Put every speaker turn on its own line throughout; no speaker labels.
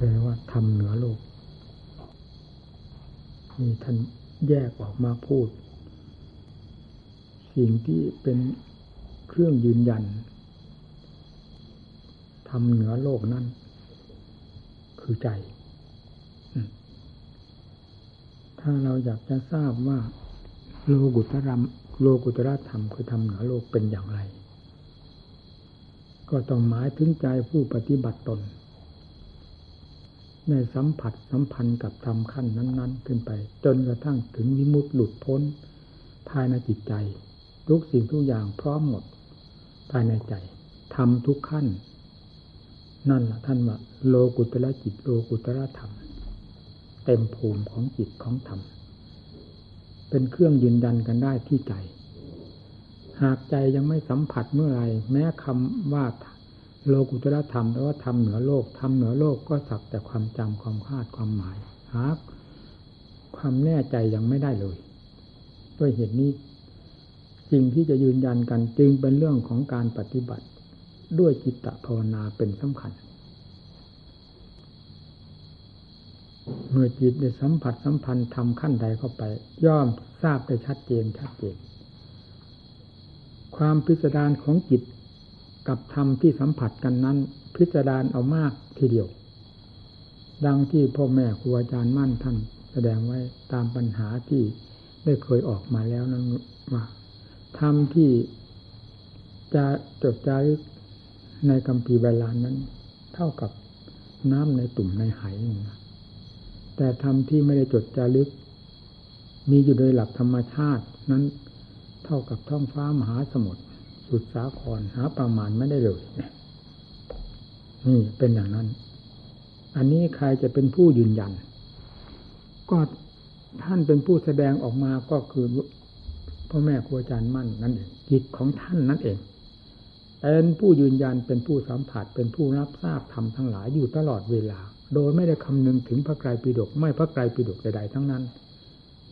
แปลว่าทำเหนือโลกนี่ท่านแยกออกมาพูด สิ่งที่เป็นเครื่องยืนยันทำเหนือโลกนั้นคือใจ ถ้าเราอยากจะทราบว่าโลกุตรมโลกุตระธรรมคือทำเหนือโลกเป็นอย่างไร ก็ต้องหมายถึงใจผู้ปฏิบัติตน ในสัมผัสสัมพันธ์กับธรรมขั้นนั้น ๆ ขึ้นไป จนกระทั่งถึงวิมุตติหลุดพ้น ภายในจิตใจ ทุกสิ่งทุกอย่างพร้อมหมด ภายในใจทำทุกขั้น นั่นแหละท่านว่าโลกุตระจิตโลกุตระธรรม เต็มภูมิของจิตของธรรม เป็นเครื่องยืนยันกันได้ที่ใจ หากใจยังไม่สัมผัสเมื่อไรแม้คำว่า โลกุตระธรรมแปลว่าทำเหนือโลกทำเหนือโลกก็สักแต่ความจำความคาดความหมายหาความแน่ใจยังไม่ได้เลยด้วยเหตุนี้สิ่งที่จะยืนยันกันจึงเป็นเรื่องของการปฏิบัติ ด้วยจิตตภาวนาเป็นสำคัญ เมื่อจิตได้สัมผัสสัมพันธ์ทำขั้นใดเข้าไป ย่อมทราบได้ชัดเจนชัดเจน ความพิสดารของจิต กับธรรมที่สัมผัสกันนั้น พิจารณาเอามากทีเดียว ดังที่พ่อแม่ครูอาจารย์มั่นท่านแสดงไว้ตามปัญหาที่ได้เคยออกมาแล้วนั้นว่าธรรมที่จะจดจารึกในกัมพีเวลานั้น เท่ากับน้ำในตุ่มในไหแต่ธรรมที่ไม่ได้จดจารึก มีอยู่โดยหลักธรรมชาตินั้น เท่ากับท้องฟ้ามหาสมุทร สุดสาครหาประมาณไม่ได้เลยนี่เป็นอย่างนั้น อันนี้ใครจะเป็นผู้ยืนยัน ก็ท่านเป็นผู้แสดงออกมาก็คือพ่อแม่ครูอาจารย์มั่นนั่นเองจิตของท่านนั่นเองเป็นผู้ยืนยันเป็นผู้สัมผัสเป็นผู้รับทราบธรรมทั้งหลายอยู่ตลอดเวลา โดยไม่ได้คำนึงถึงพระไตรปิฎกไม่พระไตรปิฎกใดๆทั้งนั้น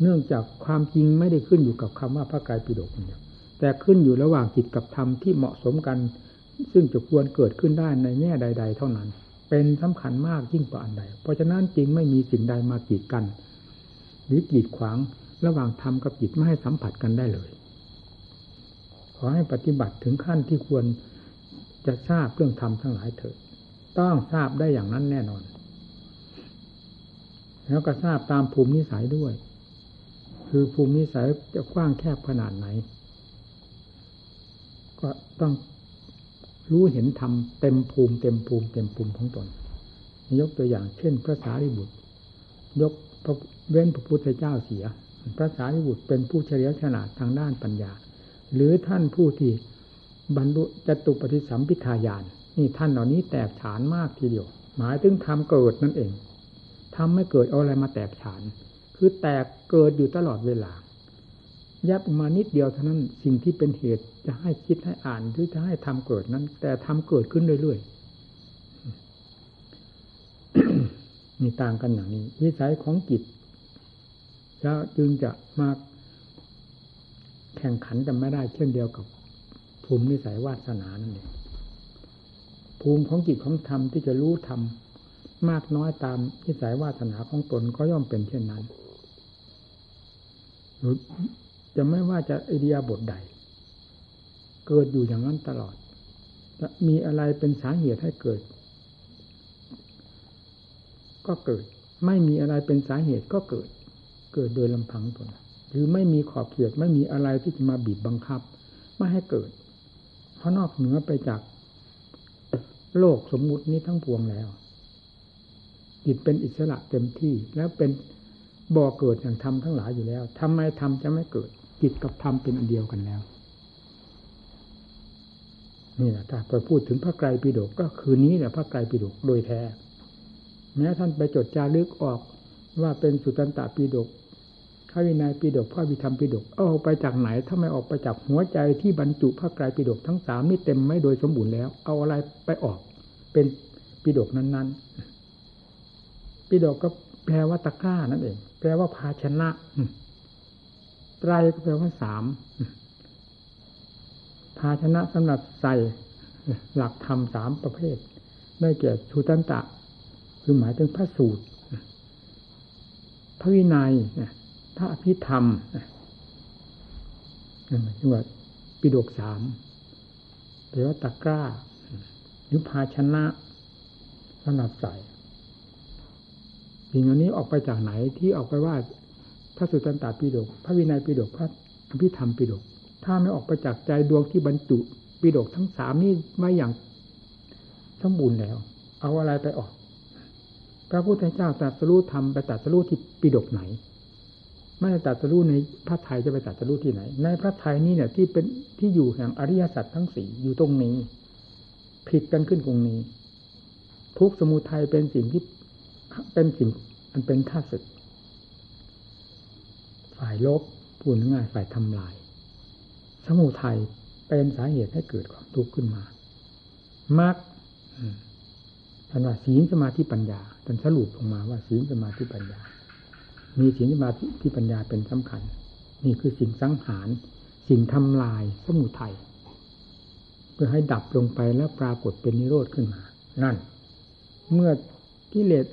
เนื่องจากความจริงไม่ได้ขึ้นอยู่กับคำว่าพระไตรปิฎกเนี่ย แต่ขึ้นอยู่ระหว่างจิตกับธรรมที่เหมาะสมกัน ซึ่งจะควรเกิดขึ้นได้ในแง่ใด ๆ เท่านั้น เป็นสำคัญมากยิ่งกว่าอันใด เพราะฉะนั้นจริงไม่มีสิ่งใดมากีดกัน หรือกีดขวางระหว่างธรรมกับจิตไม่ให้สัมผัสกันได้เลย ขอให้ปฏิบัติถึงขั้นที่ควรจะทราบเรื่องธรรมทั้งหลายเถิดต้องทราบได้อย่างนั้นแน่นอน แล้วก็ทราบตามภูมินิสัยด้วย คือภูมินิสัยจะกว้างแคบขนาดไหน ก็ต้องรู้เห็นธรรมเต็มภูมิเต็มภูมิเต็มภูมิของตน ยกตัวอย่างเช่น พระสารีบุตร ยกพระเว้นพระพุทธเจ้าเสีย พระสารีบุตรเป็นผู้เฉลียวฉลาดทางด้านปัญญา หรือท่านผู้ที่บรรลุจตุปฏิสัมพิทายานนี่ท่านเหล่านี้แตกฉานมากทีเดียว หมายถึงทำเกิดนั่นเองทำไม่เกิดเอาอะไรมาแตกฉาน คือแตกเกิดอยู่ตลอดเวลา ยับออกมานิดเดียวเท่านั้นสิ่งที่เป็นเหตุจะให้คิดให้อ่านหรือจะให้ทำเกิดนั้น แต่ทำเกิดขึ้นเรื่อยๆมีต่างกันอย่างนี้วิสัยของจิตจะจึงจะมาแข่งขันกันไม่ได้เช่นเดียวกับภูมินิสัยวาสนานั่นเองภูมิของจิตของธรรมที่จะรู้ธรรมมากน้อยตามนิสัยวาสนาของตนก็ย่อมเป็นเช่นนั้น จะไม่ว่าจะไอเดียบทใด เกิดอยู่อย่างนั้นตลอด มีอะไรเป็นสาเหตุให้เกิด ก็เกิด ไม่มีอะไรเป็นสาเหตุก็เกิด เกิดโดยลำพังตนหรือไม่มีขอบเขตไม่มีอะไรที่จะมาบีบบังคับ ไม่ให้เกิด เพราะนอกเหนือไปจากโลกสมมุตินี้ทั้งปวงแล้วจิตเป็นอิสระเต็มที่แล้วเป็นบ่อเกิดอย่างธรรมทั้งหลายอยู่แล้วทำไมธรรมจะไม่เกิด จิตกับธรรมเป็นอันเดียวกันแล้ว นี่แหละถ้าไปพูดถึงพระไกรปิฎกก็คือนี้แหละพระไกรปิฎกโดยแท้ แม้ท่านไปจดจารึกออกว่าเป็นสุตตันตปิฎกข้าวินัยปิฎกพระวิธรรมปิฎกเอาไปจากไหนถ้าไม่ออกไปจากหัวใจที่บรรจุพระไกรปิฎกทั้งสามนี่เต็มไม่โดยสมบูรณ์แล้ว เอาอะไรไปออกเป็นปิฎกนั้นๆปิฎกก็แปลว่าตะกร้านั่นเอง แปลว่าภาชนะ ไตรก็แปลว่าสามภาชนะสำหรับใส่หลักธรรมสามประเภท ได้แก่ชูตันตะ คือหมายถึงพระสูตร พระวินัยพระอภิธรรมนั่นหมายถึงว่าปิฎกสามหรือว่าตะกร้า หรือภาชนะสำหรับใส่สิ่งเหล่านี้ออกไปจากไหนที่ออกไปว่า พระสุตตันตปิฎกพระวินัยปิฎกพระอภิธรรมปิฎกถ้าไม่ออกไปจากใจดวงที่บรรจุปิฎกทั้งสามนี้ไม่อย่างสมบูรณ์แล้ว เอาอะไรไปออก พระพุทธเจ้าตรัสรู้ธรรมไปตรัสรู้ที่ปิฎกไหนไม่ได้ตรัสรู้ในพระไทยจะไปตรัสรู้ที่ไหน ในพระไทยนี่เนี่ยที่เป็นที่อยู่แห่งอริยสัจทั้งสี่อยู่ตรงนี้ผิดกันขึ้นตรงนี้ ทุกสมุทัยเป็นสิ่งที่เป็นสิ่งอันเป็นข้าศึก ฝ่ายลบพูดง่ายฝ่ายทำลาย สมุทัยเป็นสาเหตุให้เกิดความทุกข์ขึ้นมามรรคท่านว่าศีลสมาธิปัญญาท่านสรุปออกมาว่าศีลสมาธิปัญญา มีศีลสมาธิปัญญาเป็นสำคัญ นี่คือสิ่งสังหาร สิ่งทำลายสมุทัยเพื่อให้ดับลงไปแล้วปรากฏเป็นนิโรธขึ้นมา นั่น เมื่อกิเลส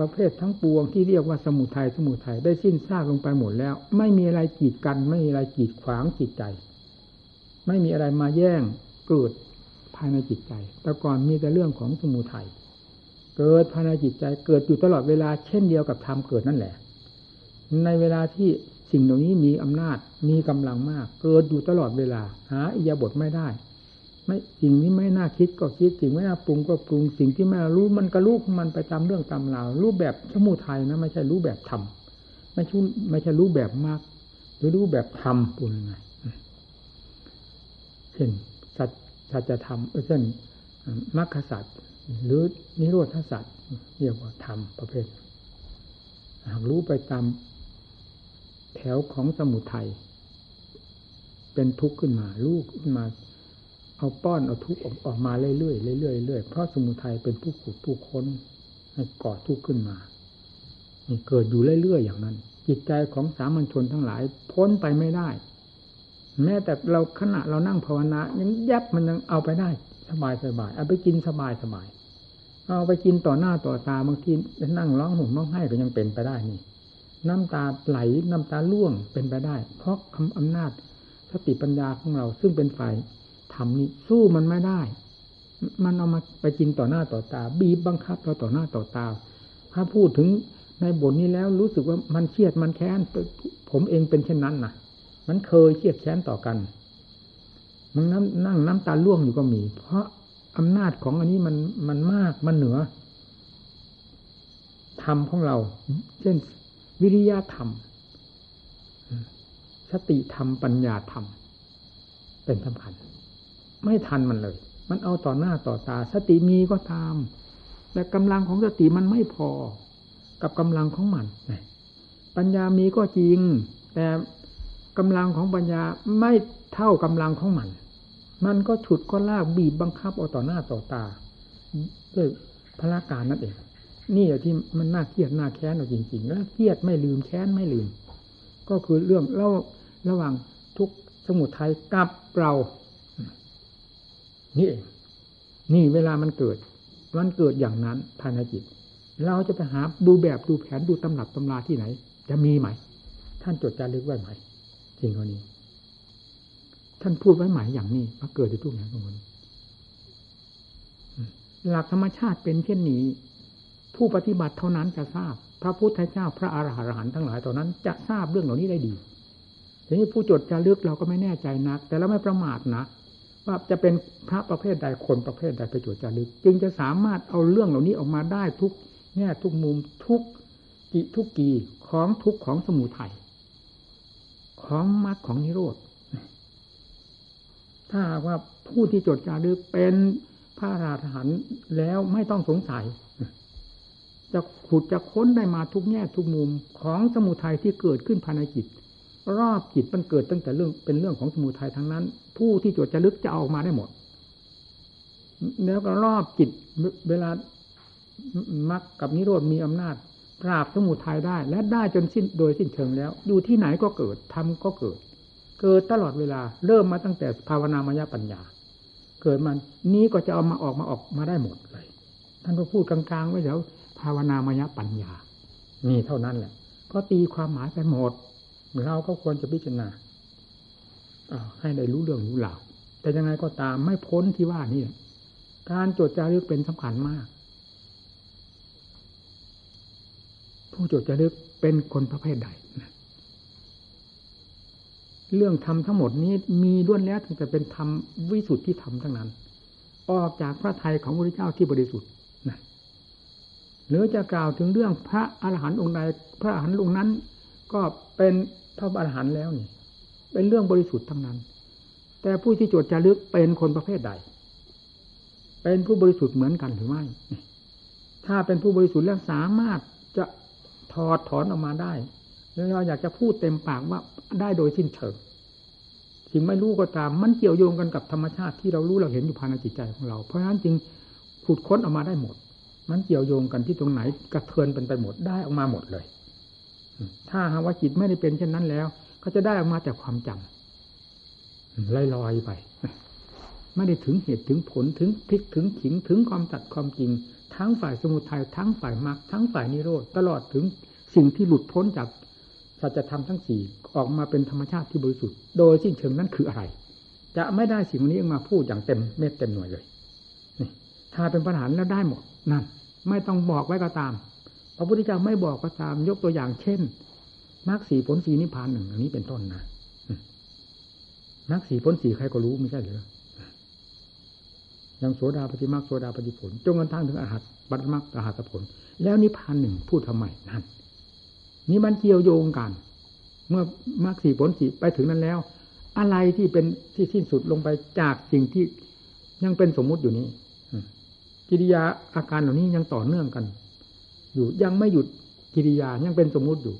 ประเภททั้งปวงที่เรียกว่าสมุทัยสมุทัยได้สิ้นซากลงไปหมดแล้ว ไม่มีอะไรกีดกัน ไม่มีอะไรกีดขวางจิตใจ ไม่มีอะไรมาแย่งเกิดภายในจิตใจ แต่ก่อนมีแต่เรื่องของสมุทัยเกิดภายในจิตใจเกิดอยู่ตลอดเวลาเช่นเดียวกับธรรมเกิดนั่นแหละ ในเวลาที่สิ่งเหล่านี้มีอำนาจมีกำลังมาก เกิดอยู่ตลอดเวลา หาอิยาบทไม่ได้ ไม่สิ่งนี้ไม่น่าคิดก็คิดสิ่งไม่น่าปรุงก็ปรุงสิ่งที่ไม่รู้มันก็รู้มันไปตามเรื่องตามราวรูปแบบสมุทัยนะไม่ใช่รู้แบบธรรมไม่ใช่ไม่ใช่รู้แบบมากหรือรู้แบบธรรมปุ่นไงเช่นสัจสัจธรรมเช่นมรรคสัจหรือนิโรธสัจเรียกว่าธรรมประเภทหากรู้ไปตามแถวของสมุทัยเป็นทุกข์ขึ้นมา ลูกขึ้นมา เอาป้อนเอาทุกข์ออกมาเรื่อยๆเรื่อยๆเรื่อยๆเพราะสมุทัยเป็นผู้ขุดผู้ค้นให้ก่อทุกข์ขึ้นมานี่เกิดอยู่เรื่อยๆอย่างนั้น จิตใจของสามัญชนทั้งหลาย พ้นไปไม่ได้ แม้แต่เราขณะเรานั่งภาวนา ยังยับมันยังเอาไปได้ สบายสบายเอาไปกินสบายสบายเอาไปกินต่อหน้าต่อตาบางทีนั่งร้องห่มร้องไห้ก็ยังเป็นไปได้นี่ น้ำตาไหลน้ำตาล่วงเป็นไปได้ เพราะคำอำนาจสติปัญญาของเราซึ่งเป็นฝ่าย ทำนี่สู้มันไม่ได้ มันเอามาไปกินต่อหน้าต่อตา บีบบังคับเราต่อหน้าต่อตา ถ้าพูดถึงในบทนี้แล้วรู้สึกว่ามันเครียดมันแค้น ผมเองเป็นเช่นนั้นนะมันเคยเครียดแค้นต่อกัน มันนั่งนั่งน้ำตาล่วงอยู่ก็มี เพราะอำนาจของอันนี้มันมันมากมันเหนือธรรมของเรา เช่น วิริยะธรรม สติธรรมปัญญาธรรม เป็นสำคัญ ไม่ทันมันเลย มันเอาต่อหน้าต่อตา สติมีก็ตาม แต่กำลังของสติมันไม่พอ กับกำลังของมันปัญญามีก็จริง แต่กำลังของปัญญาไม่เท่ากำลังของมัน มันก็ฉุดก็ลากบีบบังคับเอาต่อหน้าต่อตาด้วยพละการนั่นเอง นี่แหละที่มันน่าเครียดน่าแค้นเราจริงๆแล้วเครียดไม่ลืมแค้นไม่ลืม ก็คือเรื่องเล่าระหว่างทุกสมุทัยกับเรา นี่เองนี่เวลามันเกิดมันเกิดอย่างนั้นภายในจิต เราจะไปหาดูแบบดูแผนดูตำหนับตำราที่ไหน จะมีไหม ท่านจดจารึกไว้ไหมจริงคนนี้ ท่านพูดไว้ไหมอย่างนี้มาเกิดในทุกอย่างตรงนี้หลักธรรมชาติเป็นเช่นนี้ ผู้ปฏิบัติเท่านั้นจะทราบ พระพุทธเจ้าพระอรหันต์ทั้งหลายตอนนั้น จะทราบเรื่องเหล่านี้ได้ดีทีนี้ผู้จดจารึกเราก็ไม่แน่ใจนัก แต่เราไม่ประมาทนะ ว่าจะเป็นพระประเภทใดคนประเภทใดไปจดจารึกจึงจะสามารถเอาเรื่องเหล่านี้ออกมาได้ทุกแง่ทุกมุมทุกกิทุกกีของทุกของสมุทัยของมรรคของนิโรธถ้าว่าผู้ที่จดจารึกเป็นพระราหันแล้วไม่ต้องสงสัย จะขุดจะค้นได้มาทุกแง่ทุกมุมของสมุทัยที่เกิดขึ้นภายในจิต รอบจิตมันเกิดตั้งแต่เรื่องเป็นเรื่องของสมุทัยทั้งนั้น ผู้ที่จดจะลึกจะเอาออกมาได้หมด แล้วก็รอบจิตเวลามรรคกับนิโรธมีอำนาจ ปราบสมุทัยได้ และได้จนสิ้นโดยสิ้นเชิงแล้ว อยู่ที่ไหนก็เกิดทำก็เกิด เกิดตลอดเวลา เริ่มมาตั้งแต่ภาวนามายปัญญา เกิดมันนี้ก็จะเอามาออกมาออกมาได้หมดเลย ท่านก็พูดกลางๆไว้เดียวภาวนามยปัญญา นี่เท่านั้นแหละ ก็ตีความหมายไปหมด เราก็ควรจะพิจารณาให้ได้รู้เรื่องรู้ราวแต่ยังไงก็ตามไม่พ้นที่ว่านี่การจดจารึกเป็นสำคัญมาก ผู้จดจารึกเป็นคนประเภทใดเรื่องธรรมทั้งหมดนี้มีล้วนแล้วตั้งแต่เป็นธรรมวิสุทธิธรรมทั้งนั้น ออกจากพระทัยของพระเจ้าที่บริสุทธิ์นะหรือจะกล่าวถึงเรื่องพระอรหันต์องค์ใดพระอรหันต์องค์นั้น ก็เป็น พระอรหันต์แล้วนี่เป็นเรื่องบริสุทธิ์ทั้งนั้น แต่ผู้ที่จดจารึกเป็นคนประเภทใด เป็นผู้บริสุทธิ์เหมือนกันหรือไม่ ถ้าเป็นผู้บริสุทธิ์แล้วสามารถจะถอดถอนออกมาได้เราอยากจะพูดเต็มปากว่าได้โดยสิ้นเชิงสิ่งไม่รู้ก็ตาม มันเกี่ยวโยงกันกับธรรมชาติที่เรารู้เราเห็นอยู่ภายในจิตใจของเรา เพราะฉะนั้นจึงขุดค้นออกมาได้หมด มันเกี่ยวโยงกันที่ตรงไหนกระเทือนเป็นไปหมดได้ออกมาหมดเลย ถ้าหากว่าจิตไม่ได้เป็นเช่นนั้นแล้ว ก็จะได้ออกมาแต่ความจำลอยลอยไป ไม่ได้ถึงเหตุถึงผลถึงพลิกถึงขิงถึงความตัดความจริง ทั้งฝ่ายสมุทัยทั้งฝ่ายมรรคทั้งฝ่ายนิโรธตลอดถึงสิ่งที่หลุดพ้นจากสัจธรรมทั้งสี่ออกมาเป็นธรรมชาติที่บริสุทธิ์โดยสิ้นเชิงนั้นคืออะไร จะไม่ได้สิ่งนี้มาพูดอย่างเต็มเม็ดเต็มหน่วยเลยนี่ถ้าเป็นปัญหาแล้วได้หมดนั่นไม่ต้องบอกไว้ก็ตาม ระพุทธเจ้าไม่บอกก็ตามยกตัวอย่างเช่นมรรคสีผลสีนิพพานหนึ่งอันนี้เป็นต้นนะมรรคสีผลสีใครก็รู้ไม่ใช่หรือยังโสดาปฏิมรรคโสดาปฏิผลจงกันทั้งถึงอาหัตบัตรมรรคอาหัตผล แล้วนิพพานหนึ่งพูดทำไมนั่นนี่มันเกี่ยวโยงกัน เมื่อมรรคสีผลสีไปถึงนั้นแล้ว อะไรที่เป็นที่สิ้นสุดลงไปจากสิ่งที่ยังเป็นสมมุติอยู่นี้กิริยาอาการเหล่านี้ยังต่อเนื่องกัน อยู่ยังไม่หยุดกิริยายังเป็นสมมุติอยู่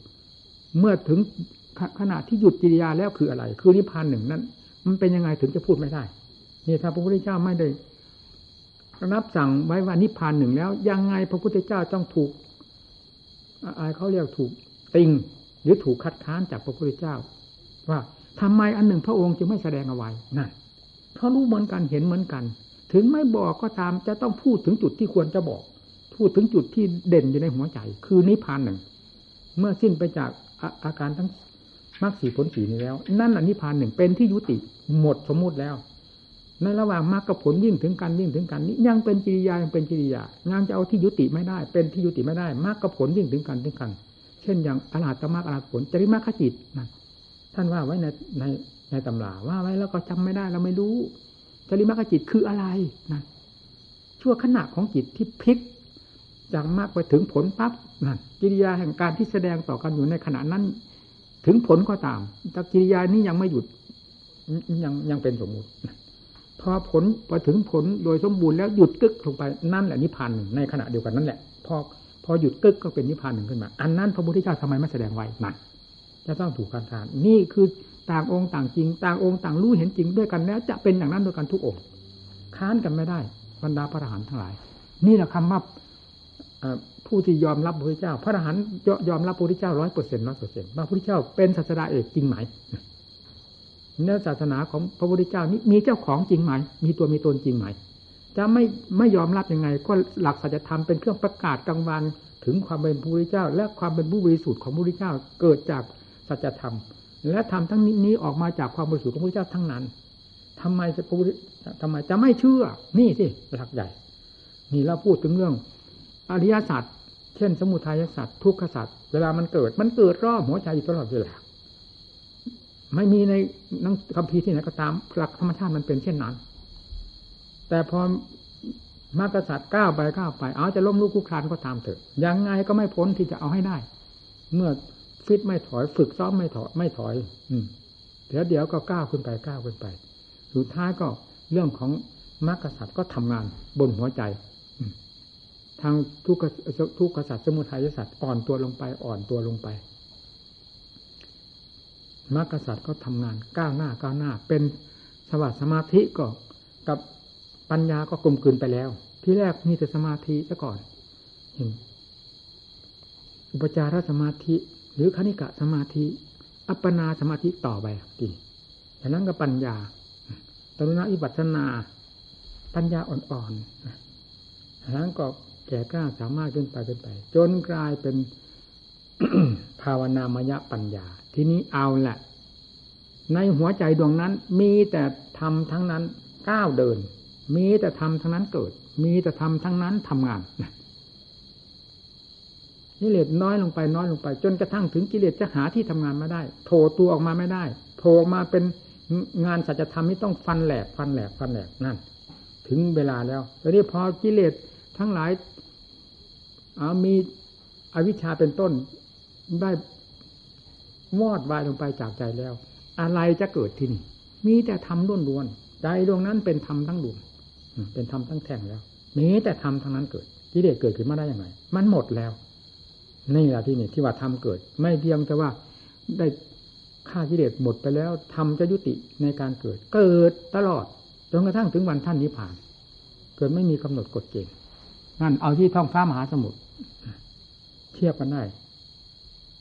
เมื่อถึงขณะที่หยุดกิริยาแล้วคืออะไร คือนิพพานหนึ่งนั้น มันเป็นยังไงถึงจะพูดไม่ได้นี่ถ้าพระพุทธเจ้าไม่ได้รับสั่งไว้ว่านิพพานหนึ่งแล้ว ยังไงพระพุทธเจ้าต้องถูกอะไรเขาเรียกถูกติงหรือถูกคัดค้านจากพระพุทธเจ้า ว่าทำไมอันหนึ่งพระองค์จึงไม่แสดงเอาไว้นั่นเพราะรู้เหมือนกันเห็นเหมือนกัน ถึงไม่บอกก็ตามจะต้องพูดถึงจุดที่ควรจะบอก พูดถึงจุดที่เด่นอยู่ในหัวใจ คือนิพพานหนึ่ง เมื่อสิ้นไปจากอาอาการทั้งมรรคสีผลสีนี้แล้ว นั่นอนิพพานหนึ่งเป็นที่ยุติหมดสมมุติแล้ว ในระหว่างมรรคกับผลยิ่งถึงกันยิ่งถึงกันนี้ยังเป็นกิริยายังเป็นกิริยางานจะเอาที่ยุติไม่ได้ เป็นที่ยุติไม่ได้มรรคกับผลยิ่งถึงกันถึงกัน เช่นอย่างอรหัตมรรคอรหัตผลจริมาขจิตนะท่านว่าไว้ในในในตำราว่าไว้แล้วก็จำไม่ได้เราไม่รู้จริมาขจิตคืออะไรนะชั่วขณะของจิตที่พลิก จากมากไปถึงผลปั๊บนั่นกิริยาแห่งการที่แสดงต่อกันอยู่ในขณะนั้น ถึงผลก็ตามแต่กิริยานี้ยังไม่หยุดยังยังเป็นสมมุติพอผลพอถึงผลโดยสมบูรณ์แล้วหยุดกึกลงไปนั่นแหละนิพพานหนึ่งในขณะเดียวกันนั่นแหละพอพอหยุดกึกก็เป็นนิพพานหนึ่งขึ้นมา อันนั้นพระพุทธเจ้าทำไมไม่แสดงไว้นั่นจะต้องถูกการทาน นี่คือต่างองค์ต่างจริง ต่างองค์ต่างรู้เห็นจริงด้วยกันแล้ว จะเป็นอย่างนั้นด้วยกันทุกองค์ ค้านกันไม่ได้บรรดาพระอรหันต์ทั้งหลาย นี่แหละคำว่า ผู้ที่ยอมรับพระพุทธเจ้า พระอรหันต์ยอมรับพระพุทธเจ้าร้อยเปอร์เซ็นต์ร้อยเปอร์เซ็นต์พระพุทธเจ้าเป็นศาสดาเอกจริงไหมเนื้อศาสนาของพระพุทธเจ้านี้มีเจ้าของจริงไหม มีตัวมีตนจริงไหม จะไม่ไม่ยอมรับยังไง ก็หลักสัจธรรมเป็นเครื่องประกาศกลางวันถึงความเป็นพระพุทธเจ้า และความเป็นผู้บริสุทธิ์ของพระพุทธเจ้าเกิดจากสัจธรรม และธรรมทั้งนี้ออกมาจากความบริสุทธิ์ของพระพุทธเจ้าทั้งนั้นทำไมจะพระพุทธทำไมจะไม่เชื่อ นี่สิหลักใหญ่นี่เราพูดถึงเรื่อง อริยสัจเช่น สมุทัยสัจทุกขสัจเวลามันเกิด มันเกิดรอบหัวใจอยู่ตลอดเวลาไม่มีในนังคัมภีที่ไหนก็ตามหลักธรรมชาติมันเป็นเช่นนั้น แต่พอมากษัตริย์ก้าวไปก้าวไป เอาจะล้มลุกคุกคลานก็ตามเถอะยังไงก็ไม่พ้นที่จะเอาให้ได้ เมื่อฟิตไม่ถอยฝึกซ้อมไม่ถอยไม่ถอย อืมเดี๋ยวเดี๋ยวก็ก้าวขึ้นไปก้าวขึ้นไป สุดท้ายก็เรื่องของมรรคษัตริย์ก็ทำงานบนหัวใจ ทางทุกทุกษัตริย์สมุทัยษัตริย์อ่อนตัวลงไปอ่อนตัวลงไปมรรคษัตริย์ก็ทำงานก้าวหน้าก้าวหน้า เป็นสวัสดสมาธิก็กับปัญญาก็กลมกลืนไปแล้ว ที่แรกมีแต่สมาธิซะก่อนเห็นอุปจารสมาธิ หรือคณิกะสมาธิ อัปปนาสมาธิต่อไปกีจากนั้นก็ปัญญาตรุณะอิปัสนา ปัญญาอ่อนๆจากนั้นก็ แก่กล้าสามารถขึ้นไปขึ้นไป จนกลายเป็นภาวนามยปัญญา ทีนี้เอาแหละ ในหัวใจดวงนั้น มีแต่ทำทั้งนั้นก้าวเดิน มีแต่ทำทั้งนั้นเกิด มีแต่ทำทั้งนั้นทำงานกิเลสน้อยลงไปน้อยลงไป จนกระทั่งถึงกิเลสจะหาที่ทำงานมาได้โผล่ตัวออกมาไม่ได้โผล่มาเป็นงานสัจธรรมที่ต้องฟันแหลกฟันแหลกฟันแหลกนั่น ถึงเวลาแล้วตอนนี้พอกิเลส ทั้งหลายามีอวิชชาเป็นต้นได้วอดวายลงไปจากใจแล้ว อะไรจะเกิดที่นี่ มีแต่ทำล้วนล้วนใจดวงนั้นเป็นธรรมทั้งดวงเป็นธรรมทั้งแท่งแล้วมีแต่ธรรมทั้งนั้นเกิดกิเลสเกิดขึ้นมาได้อย่างไรมันหมดแล้วนี่แหละที่นี่ที่ว่าทำเกิด ไม่เพียงแต่ว่าได้ฆ่ากิเลสหมดไปแล้วทำจะยุติในการเกิด เกิดตลอดจนกระทั่งถึงวันท่านนิพพาน เกิดไม่มีกำหนดกฎเกณฑ์ นั่นเอาที่ท้องฟ้ามหาสมุทรเทียบกันได้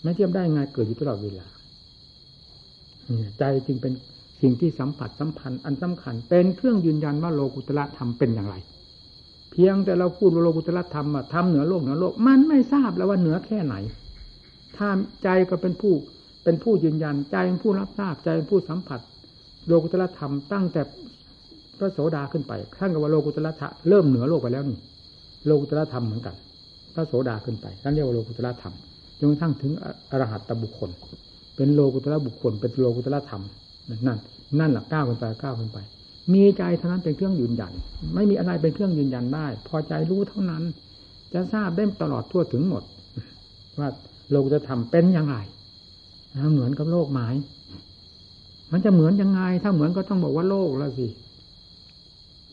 ไม่เทียบได้ไงเกิดอยู่ตลอดเวลาใจจึงเป็นสิ่งที่สัมผัสสัมพันธ์อันสำคัญ เป็นเครื่องยืนยันว่าโลกุตละธรรมเป็นอย่างไร เพียงแต่เราพูดว่าโลกุตละธรรมทำเหนือโลกเหนือโลก มันไม่ทราบแล้วว่าเหนือแค่ไหนถ้าใจก็เป็นผู้เป็นผู้ยืนยันใจเป็นผู้รับทราบใจเป็นผู้สัมผัส โลกุตละธรรมตั้งแต่พระโสดาขึ้นไปขั้นกับว่าโลกุตละธรรมเริ่มเหนือโลกไปแล้วนี่ โลกุตละธรรมเหมือนกัน พระโสดาขึ้นไปนั่นเรียกว่าโลกุตละธรรมจนกระทั่งถึงอรหัตตบุคคล เป็นโลกุตละบุคคล เป็นโลกุตละธรรมนั่นนั่นหลักก้าวขึ้นไปก้าวขึ้นไป มีใจเท่านั้นเป็นเครื่องยืนยัน ไม่มีอะไรเป็นเครื่องยืนยันได้ พอใจรู้เท่านั้น จะทราบได้ตลอดทั่วถึงหมด ว่าโลกุตธรรมเป็นอยังไงเหมือนกับโลกหมาย มันจะเหมือนยังไง ถ้าเหมือนก็ต้องบอกว่าโลกแล้วสิ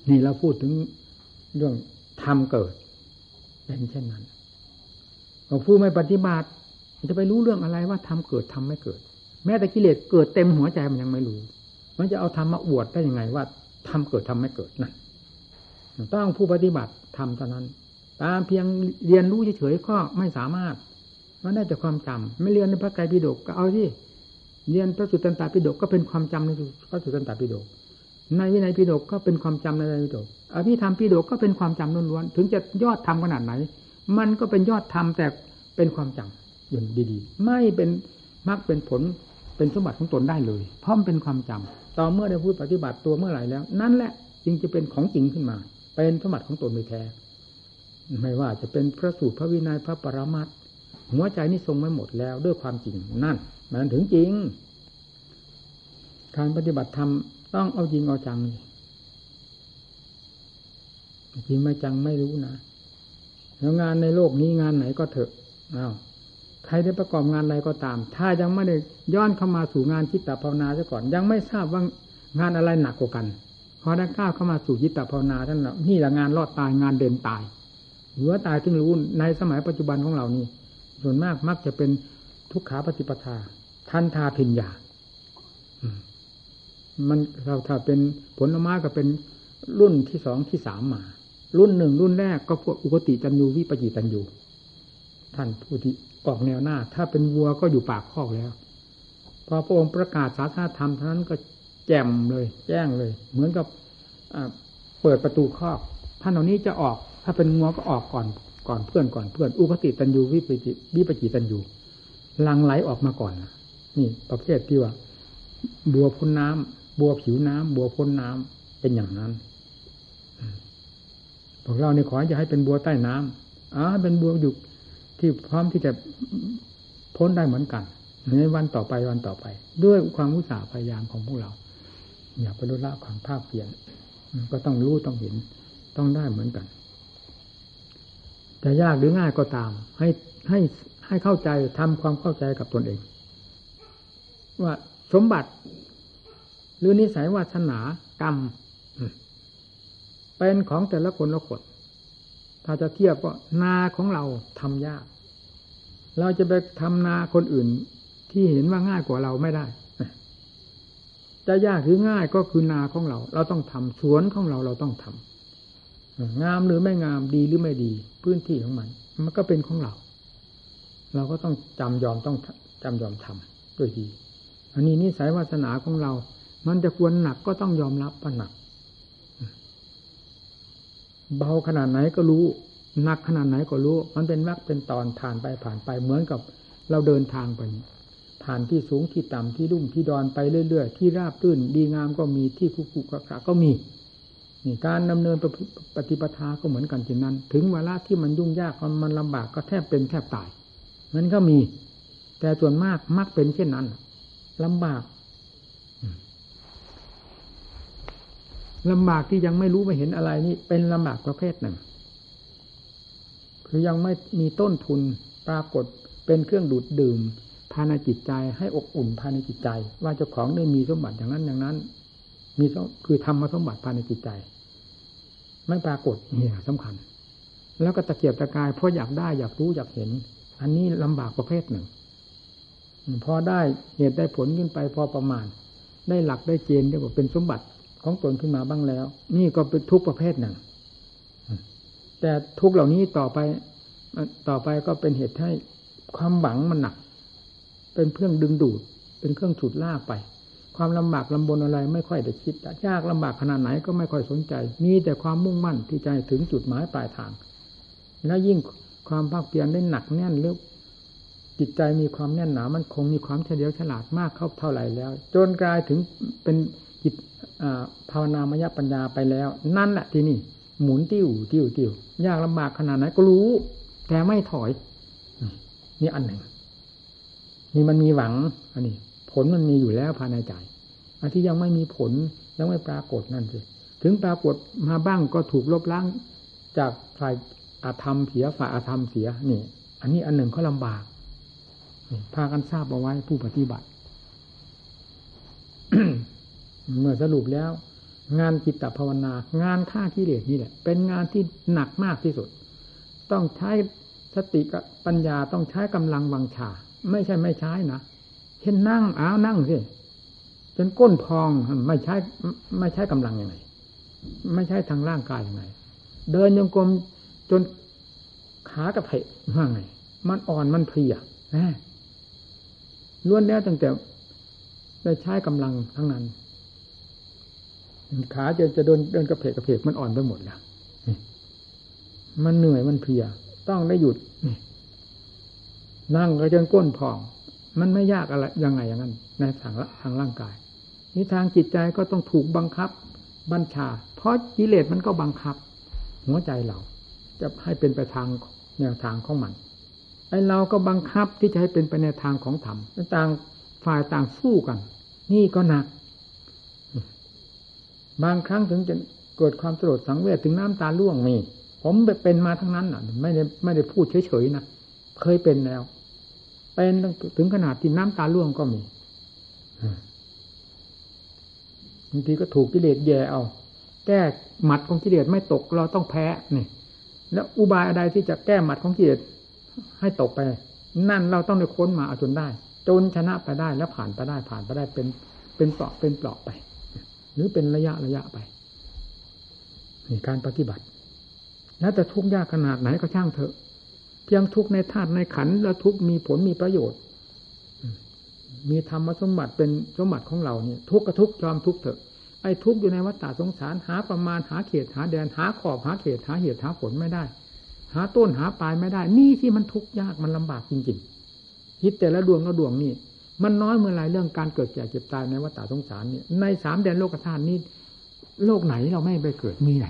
นี่เราพูดถึงเรื่อง ธรรมเกิด เป็นเช่นนั้นผู้ไม่ปฏิบัติจะไปรู้เรื่องอะไรว่าทำเกิดทำไม่เกิด แม้แต่กิเลสเกิดเต็มหัวใจมันยังไม่รู้ มันจะเอาธรรมมาอวดได้ยังไงว่าทำเกิดทำไม่เกิดนั่นต้องผู้ปฏิบัติทำเท่านั้น ตามเพียงเรียนรู้เฉยๆก็ไม่สามารถมันได้แต่ความจำไม่เรียนในพระไตรปิฎกก็เอาที่เรียนพระสุตตันตปิฎกก็เป็นความจำในพระสุตตันตปิฎกในวินัยปิฎกก็เป็นความจำในวินัยปิฎกอภิธรรมปิฎกก็เป็นความจำล้วนๆถึงจะยอดธรรมขนาดไหน มันก็เป็นยอดธรรมแต่เป็นความจำอย่างดีๆ ไม่เป็นมรรคเป็นผลเป็นสมบัติของตนได้เลยเพราะมันเป็นความจำต่อเมื่อได้พูดปฏิบัติตัวเมื่อไหร่แล้ว นั่นแหละจึงจะเป็นของจริงขึ้นมา เป็นสมบัติของตนโดยแท้ไม่ว่าจะเป็นพระสูตรพระวินัยพระปรามัตหัวใจนี่ทรงไว้หมดแล้วด้วยความจริงนั่นมันถึงจริง การปฏิบัติธรรมต้องเอาจริงเอาจัง จริงไม่จังไม่รู้นะแล้วงานในโลกนี้งานไหนก็เถอะอ้าวใครได้ประกอบงานอะไรก็ตาม ถ้ายังไม่ได้ย้อนเข้ามาสู่งานจิตตภาวนาซะก่อน ยังไม่ทราบว่างานอะไรหนักกว่ากันพอได้ก้าวเข้ามาสู่จิตตภาวนาท่านแล้วนี่แหละงานรอดตายงานเด่นตายหัวตายถึงรู้ในสมัยปัจจุบันของเรานี่ส่วนมากมักจะเป็นทุกขาปฏิปทาทันทาพิญญามันเราถ้าเป็นผลไม้ก็เป็นรุ่นที่สองที่สามมา รุ่นหนึ่งรุ่นแรกก็พวกอุกติจันยูวิปจิตันยูท่านผู้ที่ออกแนวหน้า ถ้าเป็นวัวก็อยู่ปากคอกแล้ว พอพระองค์ประกาศศาสนาธรรมเท่านั้นก็แจ่มเลย แจ้งเลย เหมือนกับเปิดประตูคอกท่านเหล่านี้จะออก ถ้าเป็นงัวก็ออกก่อนก่อนเพื่อนก่อนเพื่อน อุคติตันยูวิปจิวิปจิตันยูลังไหลออกมาก่อนนี่ประเภทที่ว่า บัวพ้นน้ำบัวผิวน้ำบัวพ้นน้ำเป็นอย่างนั้น พวกเราเนี่ยขอจะให้เป็นบัวใต้น้ำอ๋อเป็นบัวอยู่ที่พร้อมที่จะพ้นได้เหมือนกันในวันต่อไปวันต่อไป ด้วยความอุตสาห์พยายามของพวกเรา อย่าไปลดละความภาคเปลี่ยนก็ต้องรู้ต้องเห็นต้องได้เหมือนกันจะยากหรือง่ายก็ตาม ให้ให้ให้เข้าใจทำความเข้าใจกับตนเอง ว่าสมบัติ หรือนิสัยวาสนากรรม เป็นของแต่ละคนละคนถ้าจะเทียบก็นาของเราทำยาก เราจะไปทำนาคนอื่น ที่เห็นว่าง่ายกว่าเราไม่ได้ จะยากหรือง่ายก็คือนาของเรา เราต้องทำสวนของเราเราต้องทำงามหรือไม่งามดีหรือไม่ดี พื้นที่ของมัน มันก็เป็นของเรา เราก็ต้องจำยอมต้องจำยอมทำด้วยดี อันนี้นิสัยวาสนาของเรา มันจะควรหนักก็ต้องยอมรับว่าหนัก เบาขนาดไหนก็รู้หนักขนาดไหนก็รู้ มันเป็นวักเป็นตอนผ่านไปผ่านไปเหมือนกับเราเดินทางไปผ่านที่สูงที่ต่ำที่รุ่มที่ดอนไปเรื่อยๆ ที่ราบตื้นดีงามก็มีที่คุกคุกกะก็มีนี่การดำเนินปฏิปทาก็เหมือนกันเช่นนั้น ถึงเวลาที่มันยุ่งยากมันลำบากก็แทบเป็นแทบตายมันก็มี แต่ส่วนมากมักเป็นเช่นนั้นลำบาก ลำบากที่ยังไม่รู้ไม่เห็นอะไรนี่เป็นลำบากประเภทหนึ่ง คือยังไม่มีต้นทุนปรากฏเป็นเครื่องดูดดื่มภายในจิตใจให้อบอุ่นภายในจิตใจ ว่าเจ้าของได้มีสมบัติอย่างนั้นอย่างนั้น มีคือทำมาสมบัติภายในจิตใจ ไม่ปรากฏนี่สำคัญ แล้วก็ตะเกียบตะกายเพราะอยากได้อยากรู้อยากเห็น อันนี้ลำบากประเภทหนึ่ง พอได้เหตุได้ผลขึ้นไปพอประมาณ ได้หลักได้เกณฑ์เรียกว่าเป็นสมบัติ ของตนขึ้นมาบ้างแล้ว นี่ก็เป็นทุกประเภทหนึ่ง แต่ทุกเหล่านี้ต่อไปต่อไปก็เป็นเหตุให้ความหวังมันหนัก เป็นเครื่องดึงดูด เป็นเครื่องฉุดลากไป ความลำบากลำบนอะไรไม่ค่อยได้คิดยากลำบากขนาดไหนก็ไม่ค่อยสนใจ มีแต่ความมุ่งมั่นที่ใจถึงจุดหมายปลายทาง แล้วยิ่งความภาคเพียรได้หนักแน่นลึกจิตใจมีความแน่นหนามันคงมีความเฉลียวฉลาดมากเข้าเท่าไหร่แล้ว จนกลายถึงเป็นจิต ภาวนามยปัญญาไปแล้ว นั่นแหละที่นี่หมุนติ้วติ้วติ้วยากลำบากขนาดไหนก็รู้ แต่ไม่ถอย นี่อันหนึ่งนี่มันมีหวัง อันนี้ ผลมันมีอยู่แล้วภายในใจอันที่ยังไม่มีผลยังไม่ปรากฏนั่นสิถึงปรากฏมาบ้างก็ถูกลบล้างจากฝ่ายอาธรรมเสียฝ่ายอาธรรมเสียนี่ อันนี้อันหนึ่งเขาลำบากพากันทราบเอาไว้ผู้ปฏิบัติ เมื่อสรุปแล้ว งานจิตตภาวนา งานฆ่ากิเลสนี่แหละ เป็นงานที่หนักมากที่สุด ต้องใช้สติกับปัญญาต้องใช้กำลังวังชา ไม่ใช่ไม่ใช้นะเช่นนั่งอ้าวนั่งสิจนก้นพองไม่ใช้ไม่ใช้กำลังยังไง ไม่ใช่ทางร่างกายยังไง เดินโยงกลมจนขากระเพาะว่าไง มันอ่อนมันเพลียนะล้วนแล้วตั้งแต่ได้ใช้กำลังทั้งนั้น ขาจะจะเดินเดินกระเพกกระเพกมันอ่อนไปหมดแล้วมันเหนื่อยมันเพลีย ต้องได้หยุดนั่งก็จนก้นพอง มันไม่ยากอะไรยังไงอย่างนั้น ในทางทางร่างกายนี่ทางจิตใจก็ต้องถูกบังคับ บัญชา เพราะกิเลสมันก็บังคับ หัวใจเรา จะให้เป็นไปทางแนวทางของมันไอเราก็บังคับที่จะให้เป็นไปในทางของธรรมต่างฝ่ายต่างสู้กัน นี่ก็หนัก บางครั้งถึงจะเกิดความสลดสังเวชถึงน้ำตาล่วงมี ผมเป็นมาทั้งนั้นอะ ไม่ได้ไม่ได้พูดเฉยๆนะเคยเป็นแล้ว เป็นถึงขนาดที่น้ำตาล่วงก็มีบางทีก็ถูกกิเลสแย่เอา แก้หมัดของกิเลสไม่ตกเราต้องแพ้นี่แล้วอุบายอะไรที่จะแก้หมัดของกิเลสให้ตกไป นั่นเราต้องได้ค้นมาเอาจนได้ จนชนะไปได้แล้วผ่านไปได้ผ่านไปได้เป็นเป็นเปราะเป็นเปราะไป หรือเป็นระยะระยะไปนี่การปฏิบัติ แล้วแต่ทุกยากขนาดไหนก็ช่างเถอะ เพียงทุกในธาตุในขันแล้วทุกมีผลมีประโยชน์ มีธรรมสมบัติเป็นสมบัติของเราเนี่ย ทุกกระทุกยอมทุกเถอะไอ้ทุกอยู่ในวัฏฏะสงสารหาประมาณหาเขตหาแดนหาขอบหาเขตหาเหตุหาผลไม่ได้ หาต้นหาปลายไม่ได้ นี่ที่มันทุกข์ยากมันลำบากจริงๆคิดแต่ละดวงละดวงนี่ มันน้อยเมื่อไรเรื่องการเกิดแก่เจ็บตายในวัฏสงสารนี่ในสามแดนโลกธาตุนี้โลกไหนเราไม่ไปเกิดมีไหน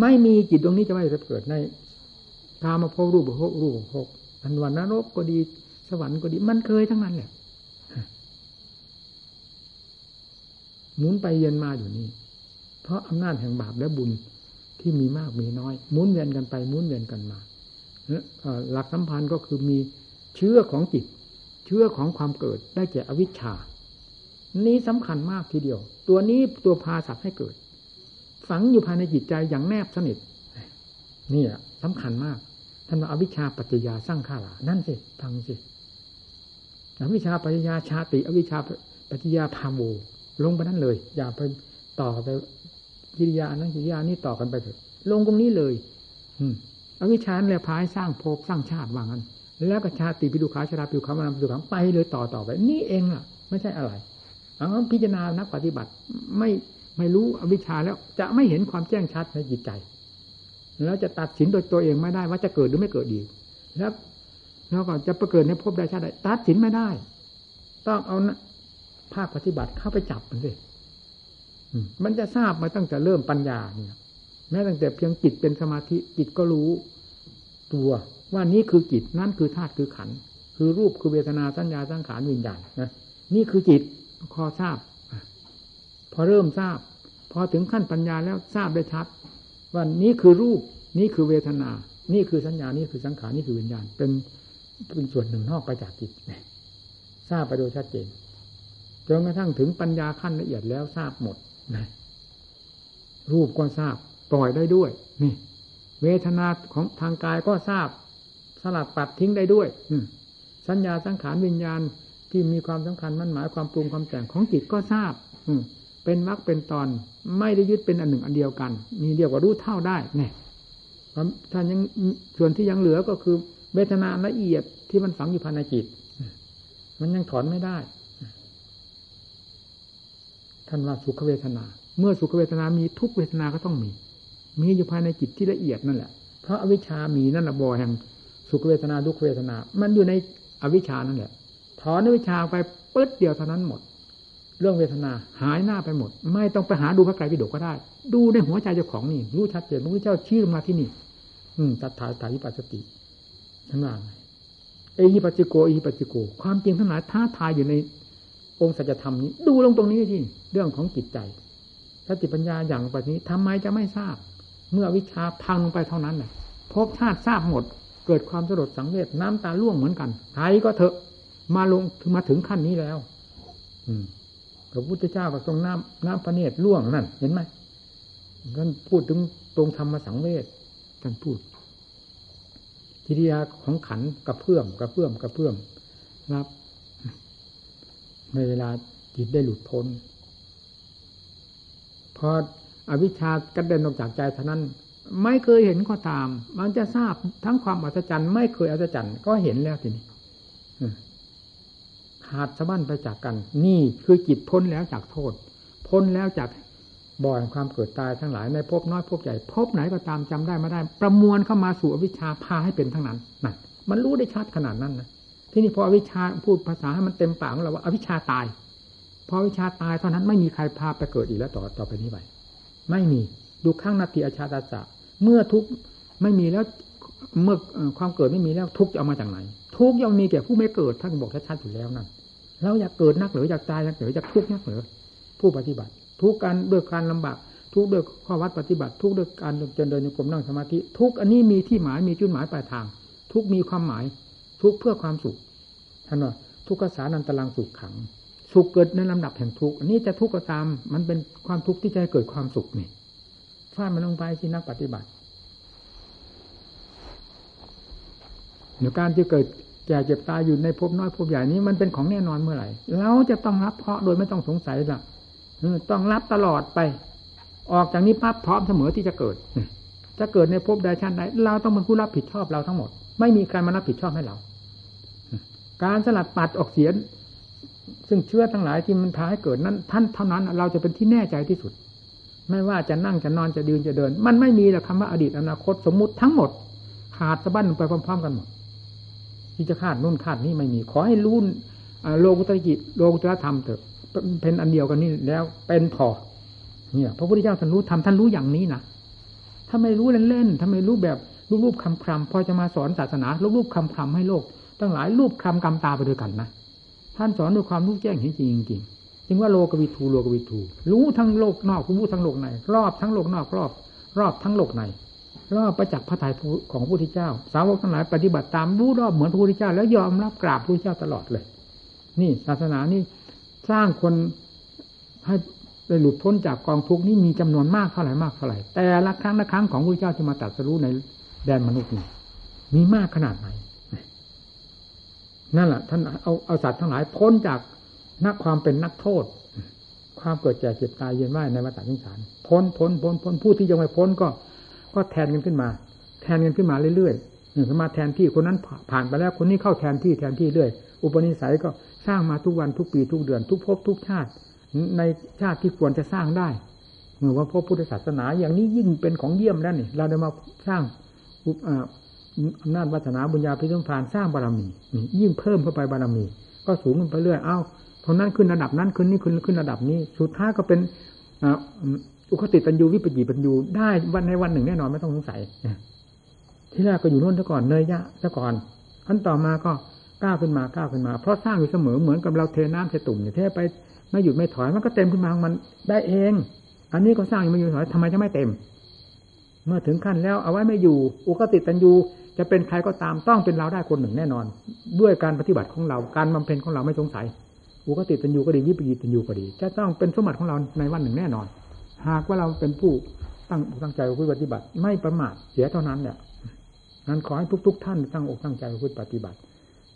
ไม่มีจิตดวงนี้จะไม่ไปเกิดในกามาพรูปภพรูปภพอันวันนรกก็ดีสวรรค์ก็ดี มันเคยทั้งนั้นแหละหมุนไปเย็นมาอยู่นี่ เพราะอำนาจแห่งบาปและบุญที่มีมากมีน้อยหมุนเวียนกันไปหมุนเวียนกันมาหลักสัมพันธ์ก็คือมีเชื้อของจิต เชื้อของความเกิดได้แก่อวิชชา นี้สำคัญมากทีเดียว ตัวนี้ตัวพาสัตว์ให้เกิด ฝังอยู่ภายในจิตใจอย่างแนบสนิทนี่สำคัญมากท่านว่าอวิชชาปัจจยาสร้างข้าหลานั่นสิฟังสิอวิชชาปัจจยาชาติ อวิชชาปัจจยาพาโมลงไปนั้นเลย อย่าไปต่อไปกิริยานั้นกิริยานี้ต่อกันไปเถอะลงตรงนี้เลย อืมอวิชชาเนี่ยพายสร้างภพสร้างชาติว่างั้น แล้วก็ชาติปิดุขาชราปิดุขามานาปิดุขาไปเลยต่อต่อไป นี่เองล่ะ ไม่ใช่อะไรเอาพิจารณานักปฏิบัติ ไม่ไม่รู้อวิชชาแล้วจะไม่เห็นความแจ้งชัดในจิตใจ แล้วจะตัดสินโดยตัวเองไม่ได้ว่าจะเกิดหรือไม่เกิดดีแล้วแล้วก็จะประเกิดในภพใดชาติใดตัดสินไม่ได้ ต้องเอาภาคปฏิบัติเข้าไปจับมันสิมันจะทราบมาตั้งแต่เริ่มปัญญาเนี่ยแม้ตั้งแต่เพียงจิตเป็นสมาธิจิตก็รู้ตัว ว่านี้คือจิตนั่นคือธาตุคือขันคือรูปคือเวทนาสัญญาสังขารวิญญาณนะนี่คือจิตพอทราบ พอเริ่มทราบ พอถึงขั้นปัญญาแล้วทราบได้ชัด ว่านี้คือรูปนี้คือเวทนา นี่คือสัญญานี่คือสังขารนี่คือวิญญาณ เป็นเป็นส่วนหนึ่งนอกไปจากจิตทราบไปโดยชัดเจนจนกระทั่งถึงปัญญาขั้นละเอียดแล้วทราบหมดนะรูปก็ทราบปล่อยได้ด้วยนี่เวทนาของทางกายก็ทราบ สลัดปัดทิ้งได้ด้วยสัญญาสังขารวิญญาณที่มีความสำคัญมันหมายความปรุงความแต่งของจิตก็ทราบ อืเป็นมรรคเป็นตอนไม่ได้ยึดเป็นอันหนึ่งอันเดียวกันมีเดียวกว่ารู้เท่าได้เนี่ยท่านยังส่วนที่ยังเหลือก็คือเวทนาละเอียดที่มันฝังอยู่ภายในจิต มันยังถอนไม่ได้ท่านว่าสุขเวทนา เมื่อสุขเวทนามีทุกเวทนาก็ต้องมี มีอยู่ภายในจิตที่ละเอียดนั่นแหละเพราะอวิชามีนั่นแหละบอแห่ง สุขเวทนาทุกเวทนา มันอยู่ในอวิชานั่นแหละถอนอวิชาไปปึ๊ดเดียวเท่านั้นหมด เรื่องเวทนาหายหน้าไปหมด ไม่ต้องไปหาดูพระไตรปิฎกก็ได้ ดูในหัวใจเจ้าของนี่รู้ชัดเจนพระพุทธเจ้าชี้ลงมาที่นี่ อืมตัดถาตายิปัสสติฉันว่าไงเอหิปัจจิโกเอหิปัจจิโก ความจริงทั้งหลายท้าทายอยู่ในองค์สัจธรรมนี้ ดูลงตรงนี้ที่เรื่องของจิตใจสติปัญญาอย่างแบบนี้ทำไมจะไม่ทราบ เมื่อวิชาพังไปเท่านั้นแหละพบชาติทราบหมด เกิดความสลดสังเวชน้ำตาล่วงเหมือนกันใครก็เถอะ มาลงมาถึงขั้นนี้แล้ว อืมพระพุทธเจ้าก็ทรงน้ำน้ำพระเนตรล่วงนั่น เห็นไหมท่านพูดถึงตรงธรรมสังเวชท่านพูดทิฏฐิยาของขันกับเพื่อมกับเพื่อมกับเพื่อมรับในเวลาจิตได้หลุดพ้นพออวิชชากระเด็นออกจากใจเท่านั้น ไม่เคยเห็นก็ตาม มันจะทราบทั้งความอัศจรรย์ ไม่เคยอัศจรรย์ ก็เห็นแล้วทีนี้ขาดสะบั้นไปจากกัน นี่คือจิตพ้นแล้วจากโทษ พ้นแล้วจากบ่อยความเกิดตายทั้งหลายในภพน้อยภพใหญ่ภพไหนก็ตามจำได้ไมาได้ ประมวลเข้ามาสู่อวิชชาพาให้เป็นทั้งนั้นนั่นมันรู้ได้ชัดขนาดนั้นนะที่นี่พออวิชชาพูดภาษาให้มันเต็มปากของเราว่าอวิชชาตายพออวิชชาตายเท่านั้นไม่มีใครพาไปเกิดอีกแล้วต่อต่อไปนี้ไปไม่มีดูข้างนาทีอาชาตาจะ เมื่อทุกไม่มีแล้วเมื่อความเกิดไม่มีแล้วทุกจะเอามาจากไหน ทุกยังมีแก่ผู้ไม่เกิดท่านบอกชัดๆอยู่แล้วนั่นเราอยากเกิดนักหรืออยากตายนักหรืออยากทุกข์นักหรือผู้ปฏิบัติ ทุกการด้วยการลำบากทุกด้วยข้อวัดปฏิบัติ ทุกด้วยการเจริญโยกมนั่งสมาธิทุกอันนี้มีที่หมายมีจุดหมายปลายทาง ทุกมีความหมาย ทุกเพื่อความสุขท่านว่าทุกขสานันตลังสุขขัง สุขเกิดในลำดับแห่งทุกอันนี้จะทุกข์ก็ตาม มันเป็นความทุกข์ที่จะเกิดความสุขนี่ ฟาดมันลงไปที่นักปฏิบัติเดี๋ยวการที่เกิดแก่เจ็บตายอยู่ในภพน้อยภพใหญ่นี้มันเป็นของแน่นอนเมื่อไหร่เราจะต้องรับเพาะโดยไม่ต้องสงสัยละต้องรับตลอดไป ออกจากนี้ปั๊บพร้อมเสมอที่จะเกิดจะเกิดในภพใดชาติใดเราต้องเป็นผู้รับผิดชอบเราทั้งหมด ไม่มีใครมารับผิดชอบให้เรา การสลัดปัดออกเสียซึ่งเชื่อทั้งหลายที่มันพาให้เกิดนั้น ท่านเท่านั้นเราจะเป็นที่แน่ใจที่สุด ว่าจะนั่งจะนอนจะยืนจะเดิน มันไม่มีหรอกคำว่าอดีตอนาคตสมมุติทั้งหมด ขาดสะบั้นไปพร้อม ๆ กันหมดที่จะคาดนู่นคาดนี่ไม่มี ขอให้รู้โลกุตรจิตโลกุตรธรรมเถอะเป็นอันเดียวกันนี่แล้วเป็นพอเนี่ยพระพุทธเจ้าท่านรู้ทำท่านรู้อย่างนี้นะถ้าไม่รู้เล่นๆถ้าไม่รู้แบบรูปๆคำคำพอจะมาสอนศาสนารูปๆคำคำให้โลก ตั้งหลายรูปคำกำตาไปด้วยกันนะท่านสอนด้วยความรู้แจ้งเห็นจริงจริง จึงว่าโลกวิทูโลกวิทูรู้ทั้งโลกนอกรู้ทั้งโลกในรอบทั้งโลกนอกรอบ รอบทั้งโลกในรอบประจักษ์พระทัยของพระพุทธเจ้า สาวกทั้งหลายปฏิบัติตามรู้รอบเหมือนพระพุทธเจ้า แล้วยอมรับกราบพระพุทธเจ้าตลอดเลย นี่ศาสนานี่สร้างคนให้ได้หลุดพ้นจากกองทุกนี้มีจำนวนมากเท่าไหร่มากเท่าไหร่แต่ละครั้งละครั้งของพระเจ้าที่มาตัดสรู้ในแดนมนุษย์นี่มีมากขนาดไหนนั่นแหละท่านเอาเอาสัตว์ทั้งหลายพ้นจาก นักความเป็นนักโทษ ความเกิดแก่เจ็บตายเย็นว่ายในวัฏสงสารพ้นพ้นพ้นพ้นผู้ที่ยังไม่พ้นก็ ก็แทนกันขึ้นมา แทนกันขึ้นมาเรื่อยๆหนึ่งมาแทนที่คนนั้นผ่านไปแล้วคนนี้เข้าแทนที่แทนที่เรื่อย อุปนิสัยก็สร้างมาทุกวันทุกปีทุกเดือน ทุกภพทุกชาติ ในชาติที่ควรจะสร้างได้เหมื่อว่าพระพุทธศาสนาอย่างนี้ยิ่งเป็นของเยี่ยมแล้วนี่ เราได้มาสร้างอำนาจวัฒนาบุญญาพิสมพานสร้างบารมีนี่ยิ่งเพิ่มเข้าไปบารมี ก็สูงขึ้นไปเรื่อย เอ้า เท่านั้นขึ้นระดับนั้นขึ้นนี่ขึ้นขึ้นระดับนี้ สุดท้ายก็เป็นอุคติตันยูวิปจิปันยูได้วันในวันหนึ่งแน่นอนไม่ต้องสงสัยที่แรกก็อยู่นู่นซะก่อนเนยยะซะก่อนขั้นต่อมาก็ก้าวขึ้นมาก้าวขึ้นมา เพราะสร้างอยู่เสมอเหมือนกับเราเทน้ำเทตุ่มเนี่ยเทไปไม่หยุดไม่ถอยมันก็เต็มขึ้นมามันได้เอง อันนี้ก็สร้างอยู่ไม่หยุดถอยทำไมจะไม่เต็ม เมื่อถึงขั้นแล้วเอาไว้ไม่อยู่ อุคติตันยูจะเป็นใครก็ตามต้องเป็นเราได้คนหนึ่งแน่นอน ด้วยการปฏิบัติของเราการบำเพ็ญของเราไม่สงสัย อุคติตันยูก็ดีวิปยิตันยูก็ดี จะต้องเป็นสมบัติของเราในวันหนึ่งแน่นอน หากว่าเราเป็นผู้ตั้งตั้งใจปฏิบัติ ไม่ประมาทเสียเท่านั้นแหละนั้นขอให้ทุก ๆ ท่านตั้งอกตั้งใจปฏิบัติ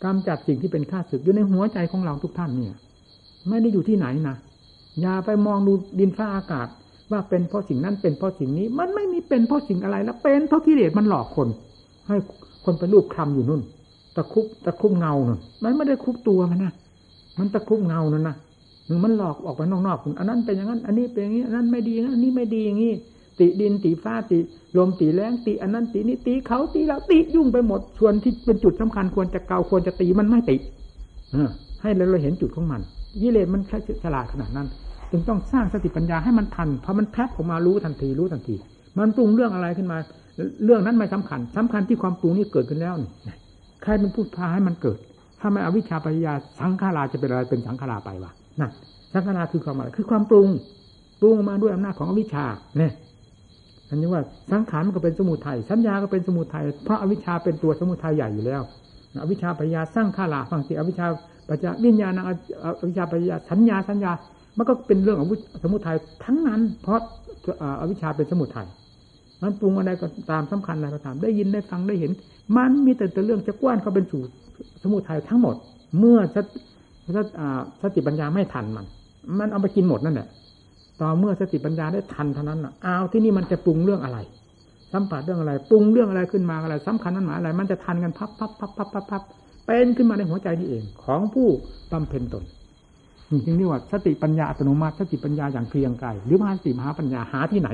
กำจัดสิ่งที่เป็นข้าศึกอยู่ในหัวใจของเราทุกท่านเนี่ย ไม่ได้อยู่ที่ไหนนะอย่าไปมองดูดินฟ้าอากาศ ว่าเป็นเพราะสิ่งนั้นเป็นเพราะสิ่งนี้ มันไม่มีเป็นเพราะสิ่งอะไรแล้วเป็นเพราะกิเลสมันหลอกคน ให้คนไปรูปคลำอยู่นู่นตะคุบตะคุบเงาน่นมันไม่ได้คุบตัวมันนะ มันตะคุบเงานั่นนะมันหลอกออกไปนอกๆคุณอันนั้นเป็นอย่างนั้น อันนี้เป็นอย่างนี้ อันนั้นไม่ดีอันอันนี้ไม่ดีอย่างนี้ติดินติฟ้าติลมตีแรงตีอันนั้นตีนี้ตีเขาตีเราตียุ่งไปหมด ส่วนที่เป็นจุดสำคัญควรจะเกาควรจะตีมันไม่ตีเออให้เราเห็นจุดของมันยิเลสมันแค่ฉลาดขนาดนั้น จึงต้องสร้างสติปัญญาให้มันทันพอมันแพ็คออกมารู้ทันทีรู้ทันที มันปรุงเรื่องอะไรขึ้นมา เรื่องนั้นไม่สำคัญสำคัญที่ความปรุงนี้เกิดขึ้นแล้วนี่ใครเป็นผู้พาให้มันเกิด ถ้าไม่อวิชชาปัญญาสังขาราจะเป็นอะไรเป็นสังขาราไปวะนั่นสังขาราคือความอะไรคือความปรุงปรุงมาด้วยอำนาจของอวิชชาเนี่ยอันนี้ว่าสังขารมันก็เป็นสมุทัยสัญญาก็เป็นสมุทัยเพราะอวิชชาเป็นตัวสมุทัยใหญ่อยู่แล้วอวิชชาปัญญาสร้างข้าลาฟังสิอวิชชาปัญญาวิญญาณอวิชชาปัญญาสัญญาสัญญามันก็เป็นเรื่องของสมุทัยทั้งนั้น เพราะอวิชชาเป็นสมุทัยมันปรุงอะไรก็ตามสำคัญอะไรก็ตาม ได้ยินได้ฟังได้เห็น มันมีแต่แต่เรื่องจะกว้านเขาเป็นสู่ สมุทัยทั้งหมด เมื่อสติปัญญาไม่ทันมัน มันเอาไปกินหมดนั่นแหละต่อเมื่อสติปัญญาได้ทันเท่านั้นอะเอาที่นี่มันจะปรุงเรื่องอะไร สัมผัสเรื่องอะไร ปรุงเรื่องอะไรขึ้นมาอะไรสำคัญนั้นหมายอะไร มันจะทันกันพับพับพับพับพับพับเป็นขึ้นมาในหัวใจนี่เอง ของผู้บำเพ็ญตนจึงเรียกว่าสติปัญญาอัตโนมัติสติปัญญาอย่างเกลียงไกลหรือมหาสติมหาปัญญาหาที่ไหน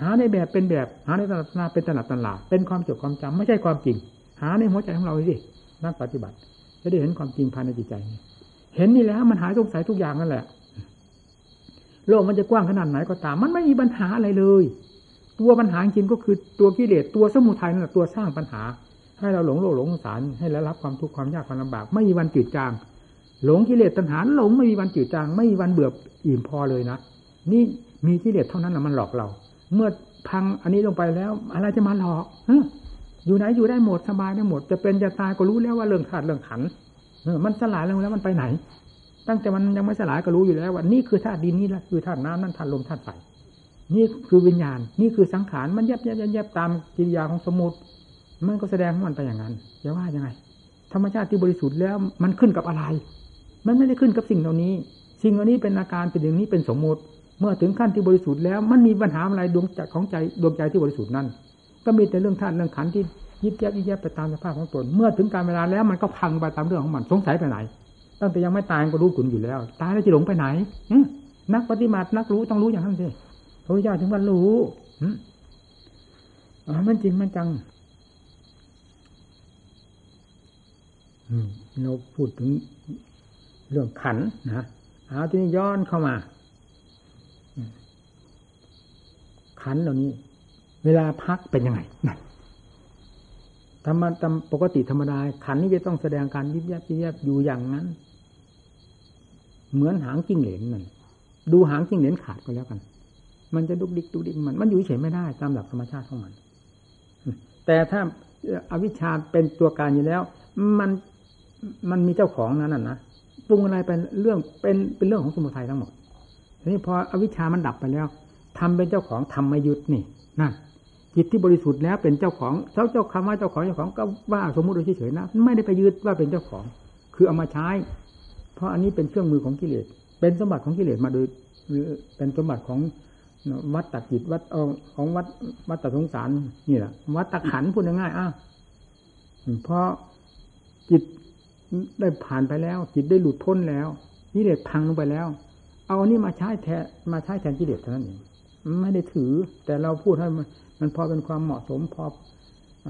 หาในแบบเป็นแบบ หาในตลาดนาเป็นตลาดตลาดเป็นความจดความจำไม่ใช่ความจริง หาในหัวใจของเราสิ นักปฏิบัติ จะได้เห็นความจริงภายในจิตใจนี่เห็นนี่แล้วมันหายสงสัยทุกอย่างนั่นแหละ โลกมันจะกว้างขนาดไหนก็ตาม มันไม่มีปัญหาอะไรเลย ตัวปัญหาจริงก็คือตัวกิเลสตัวสมุทัยนั่นแหละตัวสร้างปัญหา ให้เราหลงโลกหลงสารให้เรารับความทุกข์ความยากความลำบาก ไม่มีวันจืดจาง หลงกิเลสตัณหาหลงไม่มีวันจืดจาง ไม่มีวันเบื่ออิ่มพอเลยนะนี่มีกิเลสเท่านั้นแหละมันหลอกเรา เมื่อพังอันนี้ลงไปแล้ว อะไรจะมาหลอก อยู่ไหนอยู่ได้หมดสบายได้หมด จะเป็นจะตายก็รู้แล้วว่าเรื่องขาดเรื่องขันมันสลายแล้วแล้วมันไปไหน ตั้งแต่มันยังไม่สลายก็รู้อยู่แล้วว่านี่คือธาตุดินนี่แหละคือธาตุน้ำนั่นธาตุลมธาตุไฟนี่คือวิญญาณ นี่คือสังขารมันแยบแยบแยบตามกิริยาของสมุติมันก็แสดงมันไปอย่างนั้นจะว่ายังไง ธรรมชาติที่บริสุทธิ์แล้วมันขึ้นกับอะไร มันไม่ได้ขึ้นกับสิ่งเหล่านี้ สิ่งเหล่านี้เป็นอาการเป็นอย่างนี้เป็นสมมุติ เมื่อถึงขั้นที่บริสุทธิ์แล้ว มันมีปัญหาอะไรดวงใจของใจดวงใจที่บริสุทธิ์นั้น ก็มีแต่เรื่องธาตุเรื่องขันที่ยิบแยบยิบแยบไปตามสภาพของตนเมื่อถึงการเวลาแล้วมันก็พังไปตามเรื่องของมันสงสัยไปไหน ตั้งแต่ยังไม่ตายก็รู้ขุนอยู่แล้ว ตายแล้วจะหลงไปไหนนักปฏิบัตินักรู้ต้องรู้อย่างนั้นสิพระพุทธเจ้าถึงว่ารู้อ๋อมันจริงมันจังเราพูดถึงเรื่องขันนะเอาที่นี้ย้อนเข้ามา ขันเหล่านี้ เวลาพักเป็นยังไงนั่นธรรมตามปกติธรรมดาขันนี้จะต้องแสดงการยิบยับยิบยับอยู่อย่างนั้น เหมือนหางจิ้งเหลนมันดูหางจิ้งเหลนขาดก็แล้วกัน มันจะดุกดิกดุกดิกมัน มันอยู่เฉยไม่ได้ ตามหลักธรรมชาติของมัน แต่ถ้าอาวิชชาเป็นตัวการอยู่แล้ว มันมันมีเจ้าของนั้นน่ะนะปรุงอะไรเป็นเรื่องเป็นเป็นเรื่องของสมุทัยทั้งหมดทีนี้พออวิชชามันดับไปแล้วทำเป็นเจ้าของทำไม่ยุดนี่นั่น จิตที่บริสุทธิ์แล้วเป็นเจ้าของเจ้าเจ้าคำว่าเจ้าของเจ้าของก็ว่าสมมุติโดยเฉยๆนะไม่ได้ไปยึดว่าเป็นเจ้าของ คือเอามาใช้ เพราะอันนี้เป็นเครื่องมือของกิเลสเป็นสมบัติของกิเลสมาโดยเป็นสมบัติของวัดตัดจิตวัดอของวัดวัดตัดสงสารนี่แหละวัดตะขันพูดง่ายๆอะเพราะจิตได้ผ่านไปแล้ว จิตได้หลุดพ้นแล้วกิเลสพังลงไปแล้ว เอาอันนี้มาใช้แทนมาใช้แทนกิเลสเท่านั้นเองไม่ได้ถือ แต่เราพูดให้มัน มันพอเป็นความเหมาะสมพออ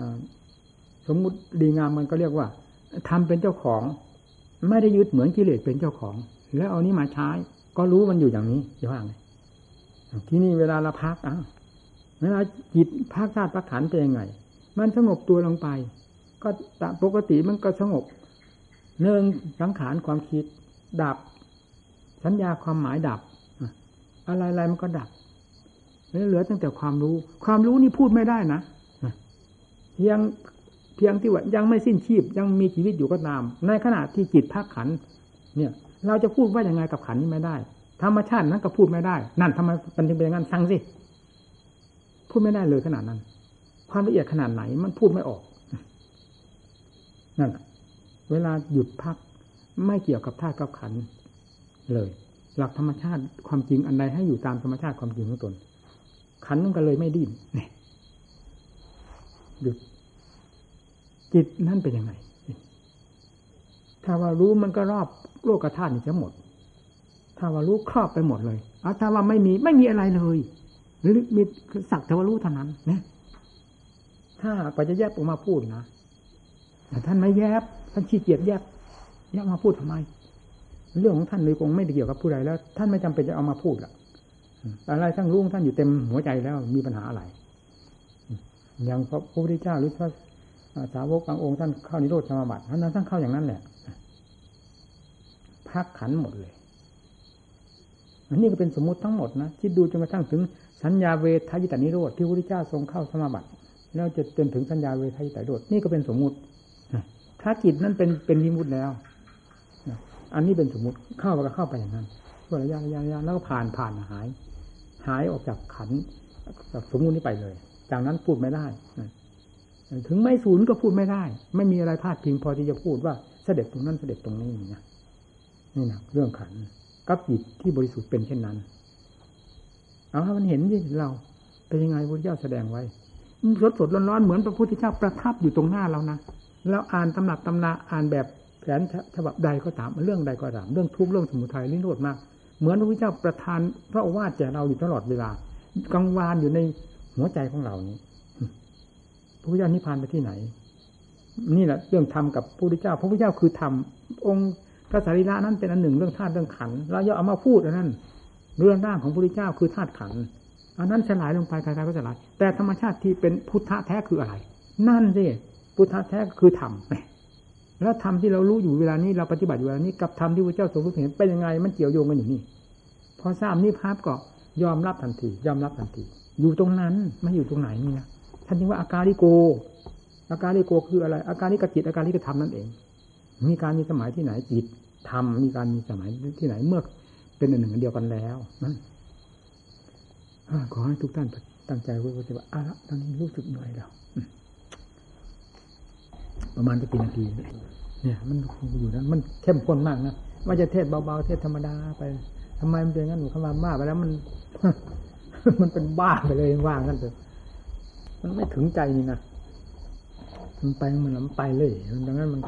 สมมุติดีงามมันก็เรียกว่าทำเป็นเจ้าของ ไม่ได้ยึดเหมือนกิเลสเป็นเจ้าของ แล้วเอานี้มาใช้ ก็รู้มันอยู่อย่างนี้อย่าว่าไงที่นี่เวลาเราพักอะเวลาจิตพักธาตุพักขันเป็นยังไง มันสงบตัวลงไป ก็ปกติมันก็สงบเนื่องสังขารความคิดดับ สัญญาความหมายดับ อะไรๆมันก็ดับ นี่เหลือตั้งแต่ความรู้ ความรู้นี่พูดไม่ได้นะเพียงเพียงที่ว่ายังไม่สิ้นชีพยังมีชีวิตอยู่ก็ตาม ในขณะที่จิตพักขัน เนี่ย เราจะพูดว่าย่างไงกับขันนี้ไม่ได้ ธรรมชาตินั้นก็พูดไม่ได้ นั่นทำไมมันจึงเป็นอย่างนั้นสั่งสิพูดไม่ได้เลยขนาดนั้น ความละเอียดขนาดไหนมันพูดไม่ออกนั่นเวลาหยุดพักไม่เกี่ยวกับธาตุกับขันเลย หลักธรรมชาติความจริงอันใดให้อยู่ตามธรรมชาติความจริงของตน ขันนั่นก็เลยไม่ดิ้นเนี่ยหยุดจิตนั่นเป็นยังไง ถ้าว่ารู้มันก็รอบโลกธาตุนี่จะหมด ถ้าว่ารู้ครอบไปหมดเลยเอาถ้าว่าไม่มีไม่มีอะไรเลย หรือมีสักแต่ว่ารู้เท่านั้นนะถ้าไปจะแยบออกมาพูดนะแต่ท่านไม่แยบท่านขี้เกียจแยบแยบมาพูดทำไม เรื่องของท่านเลยคงไม่ได้เกี่ยวกับผู้ใดแล้ว ท่านไม่จำเป็นจะเอามาพูดละอ อะไรทั้งรู้ท่านอยู่เต็มหัวใจแล้วมีปัญหาอะไรอย่างพระพุทธเจ้าหรือพระสาวกบางองค์ท่านเข้านิโรธสมาบัติท่านท่านเข้าอย่างนั้นแหละพักขันหมดเลย อันนี้ก็เป็นสมมุติทั้งหมดนะคิดดูจนกระทั่งถึงสัญญาเวทายตานิโรธที่พระพุทธเจ้าทรงเข้าสมาบัติแล้วจะจนถึงสัญญาเวทายตานิโรธนี่ก็เป็นสมมุติถ้าจิตนั้นเป็นเป็นวิมุติแล้ว อันนี้เป็นสมมุติเข้าไปก็เข้าไปอย่างนั้นช่วระยะระยะระยะแล้วก็ผ่านผ่านหาย หายออกจากขันจากสมมุตินี้ไปเลย จากนั้นพูดไม่ได้ถึงไม่ศูนย์ก็พูดไม่ได้ ไม่มีอะไรพลาดพิงพอที่จะพูดว่าเสด็จตรงนั้นเสด็จตรงนี้นะนี่นะเรื่องขันกับจิตที่บริสุทธิ์เป็นเช่นนั้น เอาถ้ามันเห็นที่เราเป็นยังไงพระเจ้าแสดงไว้สดสดร้อนๆเหมือนพระพุทธเจ้าประทับอยู่ตรงหน้าเรานะแล้วอ่านตำหนักตำนาอ่านแบบแผนฉบับใดก็ตามเรื่องใดก็ตามเรื่องทุกข์เรื่องสมุทัยนิโรธมาก เหมือนพระพุทธเจ้าประทานพระโอวาทแก่เราอยู่ตลอดเวลากังวานอยู่ในหัวใจของเรานี้พระพุทธเจ้านิพพานไปที่ไหน นี่แหละเรื่องธรรมกับพระพุทธเจ้า พระพุทธเจ้าคือธรรมองค์พระสารีระนั้นเป็นอันหนึ่งเรื่องธาตุเรื่องขันเราย่าเอามาพูดอันนั้นเรื่องร่างของพระพุทธเจ้าคือธาตุขันอันนั้นสลายลงไปใครๆก็สลาย แต่ธรรมชาติที่เป็นพุทธะแท้คืออะไร นั่นสิพุทธะแท้คือธรรม แล้วธรรมที่เรารู้อยู่เวลานี้เราปฏิบัติอยู่เวลานี้กับธรรมที่พระเจ้าทรงรู้เห็นเป็นยังไงมันเกี่ยวโยงกันอยู่นี่พอทราบนี่ภาพก็ยอมรับทันที ยอมรับทันที อยู่ตรงนั้นไม่อยู่ตรงไหนนี่นะท่านจึงว่าอาการลิโก อาการลิโกคืออะไร อาการลิกจิตอาการลิกธรรมนั่นเอง มีการมีสมัยที่ไหนจิตธรรมมีการมีสมัยที่ไหนเมื่อเป็นอันหนึ่งเดียวกันแล้วนั่นขอให้ทุกท่านตั้งใจไว้ว่าจะว่าอะตอนนี้รู้สึกเหนื่อยแล้ว ประมาณจะกี่นาที เนี่ย มันอยู่นั้น มันเข้มข้นมากนะว่าจะเทศเบาๆเทศธรรมดาไปทำไมมันเป็นงั้นหนูคำว่าบ้าไปแล้วมัน มันเป็นบ้าไปเลยว่างกันเถอะมันไม่ถึงใจนี่นะมันไปมันมันไปเลยดังนั้นมัน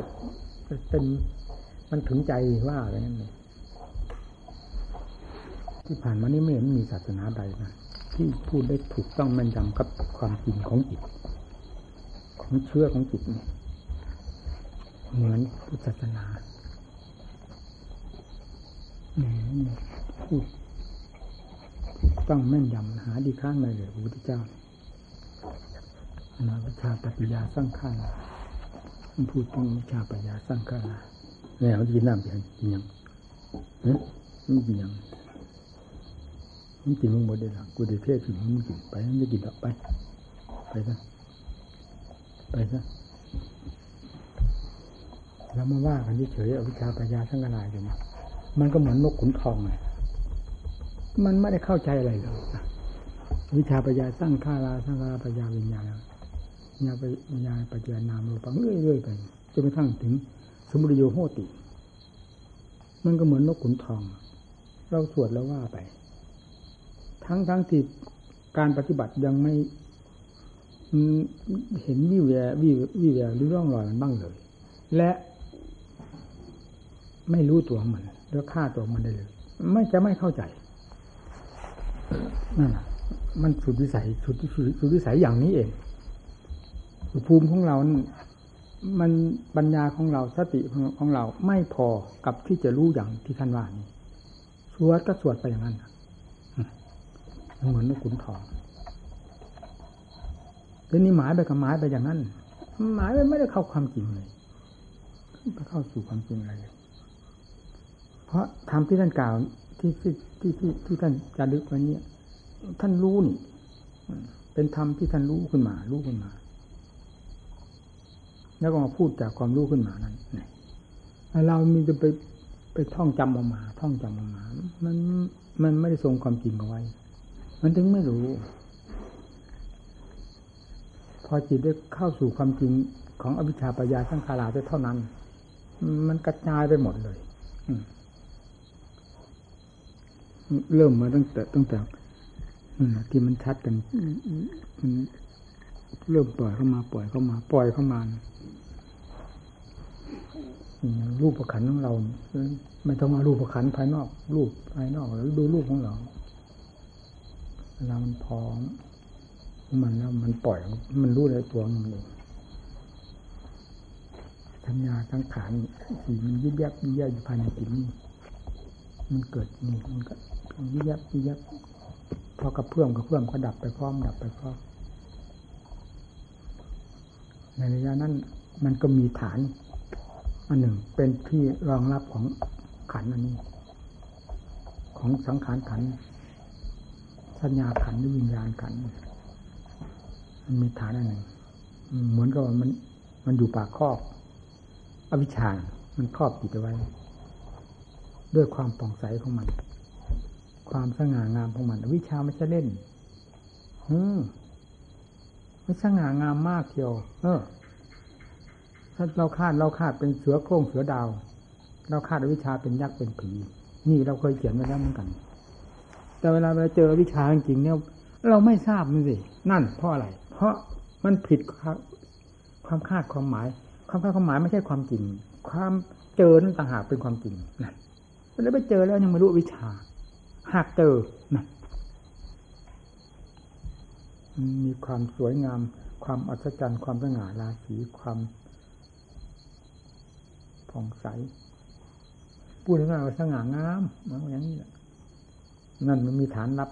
เป็นมันถึงใจว่าอะไรนั่นเลยที่ผ่านมานี่ไม่เห็นมีศาสนาใดนะที่พูดได้ถูกต้องแม่นยำกับความจริงของจิตของเชื่อของจิตนี่ เหมือนพุทธศาสนาเนี่ยพูดต้องแม่นยำหาดีข้างในเลยพระพุทธเจ้านาวิชาปฏิยาสร้างข้ามันพูดถึงวิชาปัญญาสร้างข้าแล้วกินน้ำเพียงกินยังเฮ้ยมันกินยังมันกินมึงหมดเลยล่ะกูได้เทศถึงมึงกินไปมันจะกินต่อไป ไปซะไปซะ แล้วมาว่ากันเฉยๆอวิชาปัญญาสังกลายอยู่นะมันก็เหมือนนกขุนทองไงมันไม่ได้เข้าใจอะไรเลยวิชาปัญญาสร้างข้าราสร้างราปัญญาวิญญาณญาปัญญาปัญญานามรูปังเรื่อยๆไปจนกระทั่งถึงสมุทโยโหติ มันก็เหมือนนกขุนทอง เราสวดแล้วว่าไป ทั้งทั้งที่การปฏิบัติยังไม่เห็นวิแววิวิแวหรือร่องรอยมันบ้างเลย และ ไม่รู้ตัวมันแล้วฆ่าตัวมันได้เลย ไม่จะไม่เข้าใจนั่นมันสุดวิสัยสุดสุดวิสัยอย่างนี้เองภูมิของเรา มันปัญญาของเราสติของเราไม่พอกับที่จะรู้อย่างที่ท่านว่านี้สวดก็สวดไปอย่างนั้นเหมือนนกขุนทองทีนี้หมายไปกับหมายไปอย่างนั้น หมายไปไม่ได้เข้าความจริงเลยไปเข้าสู่ความจริงอะไรเลย เพราะทำที่ท่านกล่าวที่ที่ที่ที่ที่ท่านจารึกไว้นี้ท่านรู้นี่เป็นธรรมที่ท่านรู้ขึ้นมา รู้ขึ้นมา แล้วก็มาพูดจากความรู้ขึ้นมานั้นเรามีจะไปไปท่องจำออกมา ท่องจำออกมา มันมันไม่ได้ทรงความจริงเอาไว้ มันถึงไม่รู้ พอจิตได้เข้าสู่ความจริงของอวิชชาปัญญาสังขาราได้เท่านั้น มันกระจายไปหมดเลย เริ่มมาตั้งแต่ตั้งแต่ที่มันชัดกันมันเริ่มปล่อยเข้ามาปล่อยเข้ามา ปล่อยเข้ามารูปประคันของเราไม่ต้องมารูปประคันภายนอก รูปภายนอกแล้วดูรูปของเราเวลามันพร้อมมันแล้วมันปล่อยมันรู้ในตัวมันเองทัญญาทั้งขานสีมันยิบยับยิบยับอยู่ภายในจิตนี่มันเกิดนี่มันก็ ยิบยับยิบยับพอกระเพื่อมกระเพื่อมก็ดับไปพร้อมดับไปพร้อมในระยะนั้นมันก็มีฐานอันหนึ่งเป็นที่รองรับของขันอันนี้ ของสังขารขัน สัญญาขันหรือวิญญาณขัน มันมีฐานอันหนึ่งเหมือนกับมัน มันอยู่ปากครอบ อวิชชา มันครอบจิตไว้ ด้วยความป่องใสของมัน ความสง่างามของมัน วิชาไม่ใช่เล่นอืมไม่สง่างามมากเทียว เออ ถ้าเราคาดเราคาดเป็นเสือโคร่งเสือดาว เราคาดวิชาเป็นยักษ์เป็นผี นี่เราเคยเขียนไว้แล้วเหมือนกัน แต่เวลาเราเจอวิชาจริงเนี่ยเราไม่ทราบมันสิ นั่นเพราะอะไร เพราะมันผิดความคาดความหมาย ความคาดความหมายไม่ใช่ความจริง ความเจอนั่นต่างหากเป็นความจริงนั่นแล้วไปเจอแล้วยังไม่รู้วิชา หากเจอนะมีความสวยงาม ความอัศจรรย์ ความสง่าราศีความผ่องใสพูดง่ายว่าสง่างามมันอย่างนี้แหละนั่นมันมีฐานรับ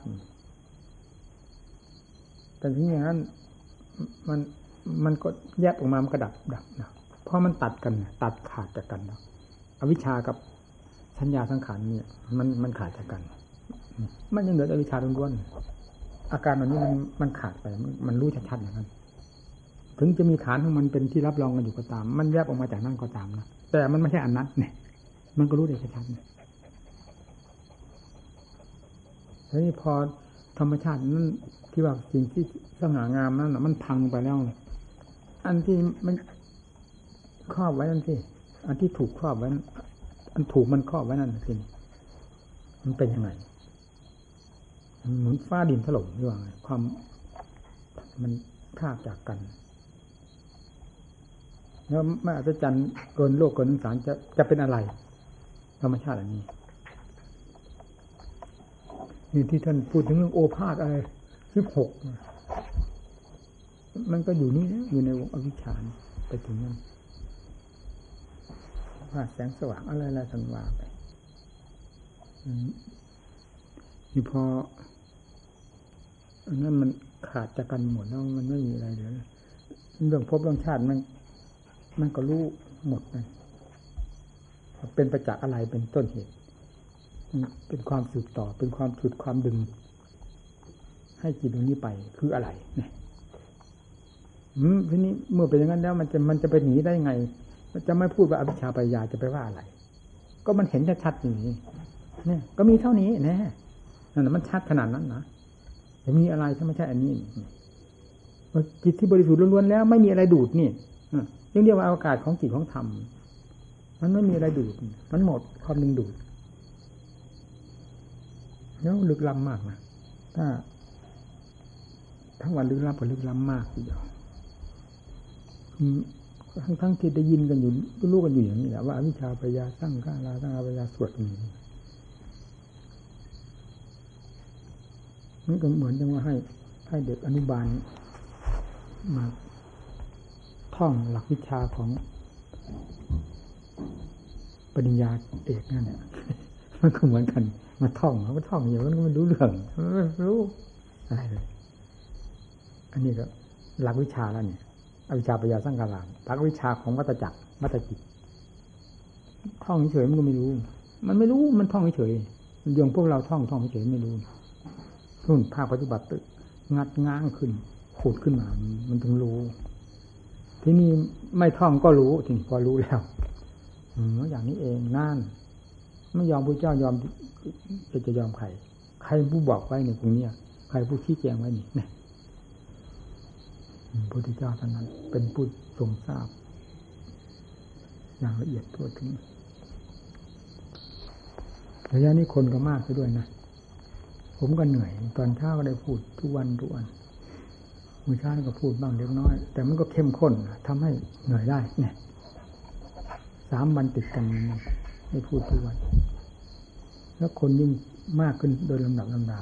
แต่ทีนี้นั้น มันมันก็แยกออกมามันก็ดับดับนะเพราะมันตัดกันตัดขาดจากกันแล้วอวิชากับสัญญาสังขารเนี่ย มันมันขาดจากกัน มันยังเหลือแต่วิชาล้วนๆอาการแบบนี้มันมันขาดไปมันรู้ชัดๆอย่างนั้นถึงจะมีฐานของมันเป็นที่รับรองกันอยู่ก็ตาม มันแยกออกมาจากนั่นก็ตามนะแต่มันไม่ใช่อันนั้นเนี่ย มันก็รู้ได้ชัดๆนี่ยทีนี้พอธรรมชาตินั้นที่ว่าสิ่งที่สง่างามนั้นมันพังไปแล้ว อันที่มันครอบไว้นั่นสิอันที่ถูกครอบไว้อันถูกมันครอบไว้นั่นสิมันเป็นยังไง เหมือนฟ้าดินถล่มหรือว่าไงความมันพากจากกัน แล้วไม่อาจจันเกินโลกเกินสารจะจะเป็นอะไร ธรรมชาติอันนี้นี่ที่ท่านพูดถึงเรื่องโอภาษอะไรสิบหกมันก็อยู่นี่อยู่ในวงอวิชชาไปถึงนั้นว่าแสงสว่างอะไรอะไรสันวาไปนี่พอ อันนั้นมันขาดจากกันหมดแล้วมันไม่มีอะไรเหลือเรื่องพบเรื่องชาติมันมันก็รู้หมดเลยเป็นประจักษ์อะไรเป็นต้นเหตุ เป็นความสืบต่อ เป็นความฉุดความดึง ให้จิตตรงนี้ไปคืออะไรเนี่ยทีนี้เมื่อเป็นอย่างนั้นแล้ว มันจะมันจะไปหนีได้ไง มันจะไม่พูดว่าอภิชาปัญญาจะไปว่าอะไร ก็มันเห็นชัดๆอย่างนี้เนี่ย ก็มีเท่านี้แน่นั่นมันชัดขนาดนั้นนะ จะมีอะไรถ้าไม่ใช่อันนี้จิตที่บริสุทธิ์ล้วนๆแล้ว ไม่มีอะไรดูดนี่ยังเรียกว่าอากาศของจิตของธรรม มันไม่มีอะไรดูด มันหมดความดึงดูดแล้วลึกล้ำมากนะถ้าทั้งวันลึกล้ำกว่าลึกล้ำมากทีเดียวทั้งทั้งที่ได้ยินกันอยู่รู้กันอยู่อย่างนี้แหละว่าวิชาปยาสร้างข้าราสร้างอาปยาสวดนี้มัน ก็เหมือนจะว่าให้ ให้เด็กอนุบาลมาท่องหลักวิชาของปริญญาเอกนั่นเนี่ยมันก็เหมือนกัน มาท่องเขาก็ท่องอย่างนั้นก็ไม่รู้เรื่องไม่รู้อะไรเลย อันนี้ก็ หลักวิชาแล้วเนี่ยอวิชาปัญญาสร้างการาหลักวิชาของวัตจักรวัตจิตท่องเฉยมันก็ไม่รู้ มันไม่รู้มันท่องเฉยอย่างพวกเราท่องท่องเฉยไม่รู้ ทุ่นภาคปฏิบัติงัดง้างขึ้นขูดขึ้นมา มันถึงรู้ ที่นี่ไม่ท่องก็รู้ทีนี้พอรู้แล้วอืมอย่างนี้เองนั่นไม่ยอมพระเจ้ายอมจะจะยอมใครใครผู้บอกไว้ในตรงนี้ใครผู้ชี้แจงไว้นี่เนี่ยพระพุทธเจ้าท่านนั้น เป็นผู้ทรงทราบ อย่างละเอียดทั่วถึงระยะนี้คนก็มากไปด้วยนะ ผมก็เหนื่อย ตอนเช้าก็ได้พูดทุกวันทุกวันมือเช้าก็พูดบ้างเล็กน้อย แต่มันก็เข้มข้นทำให้เหนื่อยได้เนี่ยสามวันติดกันได้พูดทุกวัน แล้วคนยิ่งมากขึ้นโดยลำดับลำดา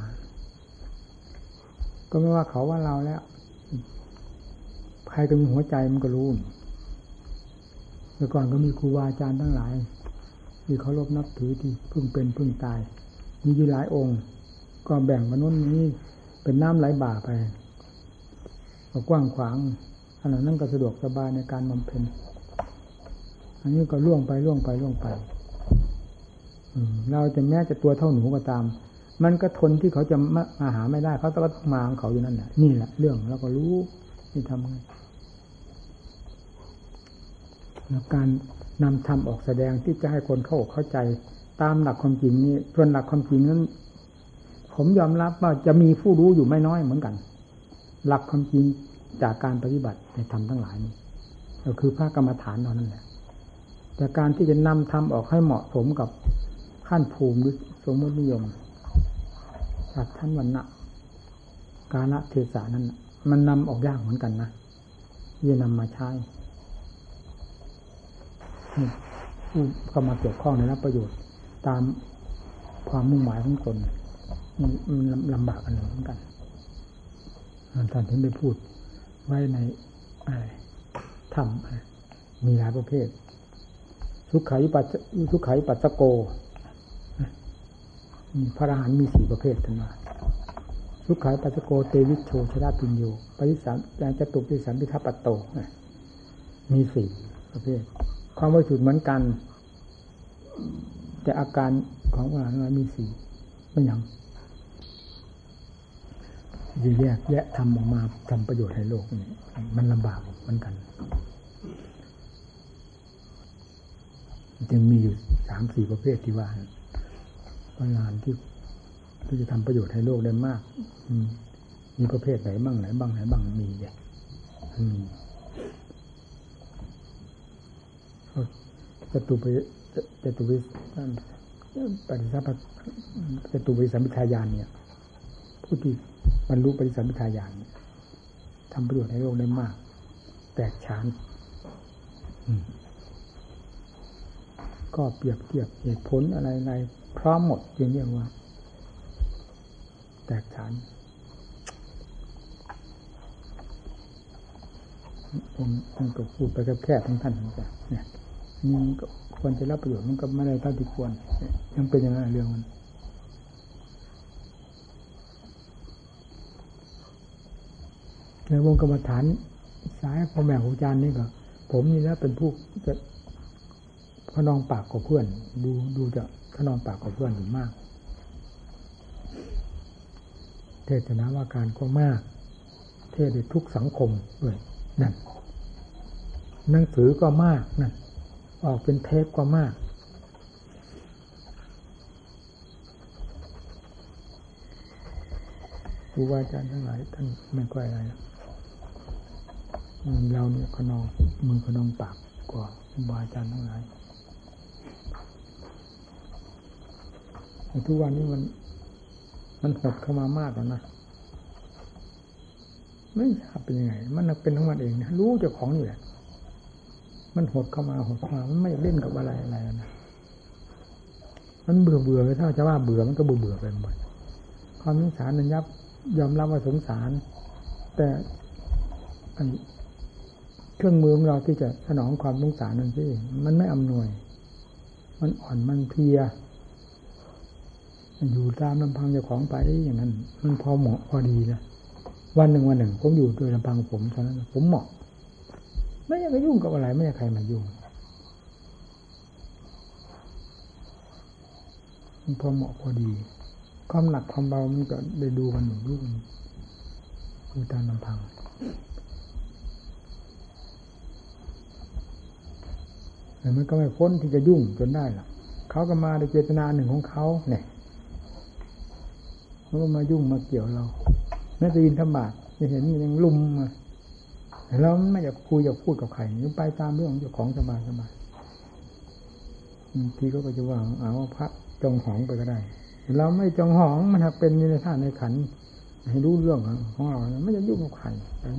ก็ไม่ว่าเขาว่าเราแล้วใครก็มีหัวใจมันก็รู้เมื่อก่อนก็มีครูบาอาจารย์ทั้งหลาย ที่เคารพนับถือที่พึ่งเป็นพึ่งตาย มีอยู่หลายองค์ ก็แบ่งมนุษย์นี้เป็นน้ำไหลบ่าไปก็กว้างขวางขณะนั้นก็สะดวกสบายในการบำเพ็ญอันนี้ก็ล่วงไปล่วงไปล่วงไปเราจะแม้จะตัวเท่าหนูก็ตาม มันก็ทนที่เขาจะมาหาไม่ได้เขาต้องมาของเขาอยู่นั่นแหละนี่แหละเรื่องเราก็รู้ที่ทำไงแล้วการนำธรรมออกแสดงที่จะให้คนเข้าเข้าใจ ตามหลักความจริงนี่ส่วนหลักความจริงนั้น ผมยอมรับว่าจะมีผู้รู้อยู่ไม่น้อยเหมือนกัน หลักความจริงจากการปฏิบัติในธรรมทั้งหลายนี้ก็คือพระกรรมฐานนั่นแหละแต่การที่จะนำธรรมออกให้เหมาะสมกับขั้นภูมิหรือสมมตินิยมสัตท่านวันณะกาลเทศานั้น มันนำออกยากเหมือนกันนะที่จะนำมาใช้ผู้เข้ามาเกี่ยวข้องในรับประโยชน์ ตามความมุ่งหมายของตน ลำบากกันเหมือนกันท่านถึงได้พูดไว้ในอะไรธรรมมีหลายประเภท สุขายิปัสสุขายิปัสโกมีพระอรหันต์มีสี่ประเภททั้งนั้นสุขายปัสโกเตวิชโชชราปิญโยปริสามยานจตุปิสัมพิทัปโต มีสี่ประเภท ความบริสุทธิ์เหมือนกัน แต่อาการของพระอรหันต์มีสี่ไม่ยัง แยกแยะทำออกมาทำประโยชน์ให้โลกนี่มันลำบากเหมือนกัน จึงมีอยู่สามสี่ประเภทที่ว่าพงานที่ที่จะทำประโยชน์ให้โลกได้มากมีประเภทไหนบ้างไหนบ้างไหนบ้างมีเนี่ยมีจตุปิจตุปิปฏิสัมพจตุปิสัมพิทายานเนี่ยผู้ที่ บรรลุปฏิสัมพิทายานทำประโยชน์ให้โลกได้มาก แตกฉานก็เปรียบเทียบเหตุผลอะไรๆพร้อมหมดจึงเรียกว่า แตกฉานผมผมก็พูดไปแค่ทั้งท่านเทั้งแต่เนี่ยนี่ก็ควรจะรับประโยชน์มันก็ไม่ได้เท่าที่ควรยังเป็นอย่างนั้นเรื่องมัน ในวงกรรมฐานสายพ่อแม่ครูจารย์นี่ก็ ผมนี่แล้วเป็นผู้จะขนองปากกับเพื่อน ดูดูจะขนองปากกับเพื่อนอยู่มาก เทศนาว่าการก็มาก เทศในทุกสังคมด้วยนั่นหนังสือก็มากนั่นออกเป็นเทปก็มาก ครูบาอาจารย์ทั้งหลายท่านไม่ค่อยอะไร เราเนี่ยขนองมือขนองปากกว่าบาอาจารย์ทั้งหลายทุกวันนี้มัน มันหดเข้ามามากแล้วนะไม่ทราบเป็นยังไง มันเป็นของมันเองนะรู้เจ้าของอยู่แหละมันหดเข้ามาหดเข้ามามันไม่เล่นกับอะไรอะไรนะมันเบื่อเบื่อเลยถ้าจะว่าเบื่อมันก็เบื่อเบื่อไปหมดความนิสารนัญญับ ยอมรับว่าสงสาร แต่ไอ เครื่องมือของเราที่จะสนองความสงสารนั่นสิมันไม่อำนวย มันอ่อนมันเพลียมันอยู่ตามลำพังเจ้าของไปอย่างนั้น มันพอเหมาะพอดีนะวันหนึ่งวันหนึ่ง ผมอยู่โดยลำพังผมเท่านั้นผมเหมาะ ไม่อยากจะยุ่งกับอะไร ไม่อยากใครมายุ่งมันพอเหมาะพอดี ความหนักความเบามันก็ได้ดูกันหนึ่งรุ่นดูตามลำพัง แต่ มันก็ไม่พ้นที่จะยุ่งจนได้ล่ะเขาก็มาในเจตนาหนึ่งของเขาเนี่ยเขาก็มายุ่งมาเกี่ยวเราแม้แต่ยินธรรมะจะเห็นมันยังลุมมาเราไม่อยากคุยอยากพูดกับใครยังไปตามเรื่องของเจ้าของสบายสบายบางทีก็จะว่าเอาพระจองหองไปก็ได้ เราไม่จองหองมันเป็นในท่าในขันให้รู้เรื่องของเราไม่จะยุ่งกับใคร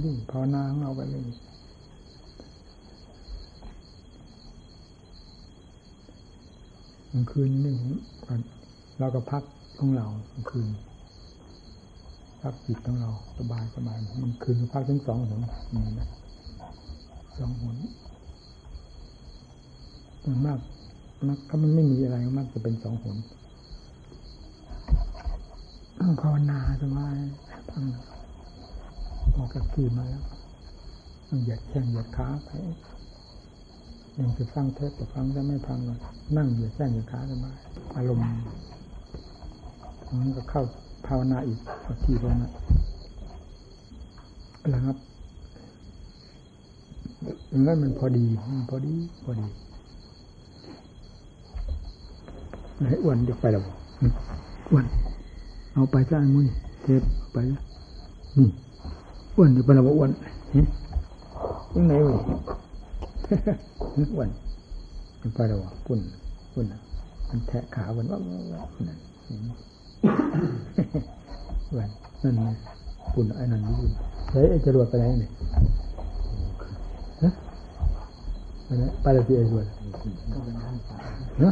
ยุ่งภาวนาของเราไปเลยกลางคืนนี่เราก็พักของเรากลางคืนพักจิตของเราสบายสบายมันคืนพักถึงสองหนนี่นะสองหนมันมากมักถ้ามันไม่มีอะไรมากจะเป็นสองหนภาวนาสบายพังออกจากที่มาแล้วต้องเหยียดแข้งเหยียดขาไป ยังจะฟังเทปแต่ฟังจะไม่ฟังเลยนั่งเหยียดแข้งเหยียดขาสบายอารมณ์มันก็เข้าภาวนาอีกพอทีตรงนั้นแล้วครับงั้นมันพอดีมันพอดี พอดีให้อ้วนเด็กไปแล้วอ้วนเอาไปจ้างมุ้ยเทปเอาไปนี่อ้วนเด็กไปแล้วอ้วนเฮ้ยยังไงวะ วันเด็กไปแล้วปุ่นปุ่นมันแทะขาวันว่านั่นวันนั่นปุ่นไอ้นั่นยู่เฮ้ยจรวดไปไหนเนี่ยฮะไปไหนไปแล้วที่ไอ้จรวดเนาะ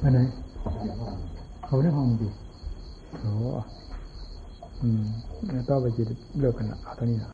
ไปไหนเขาได้ห้องดีโอ้อืมแล้วต่อไปจะเลิกกันละเอาเท่านี้ละ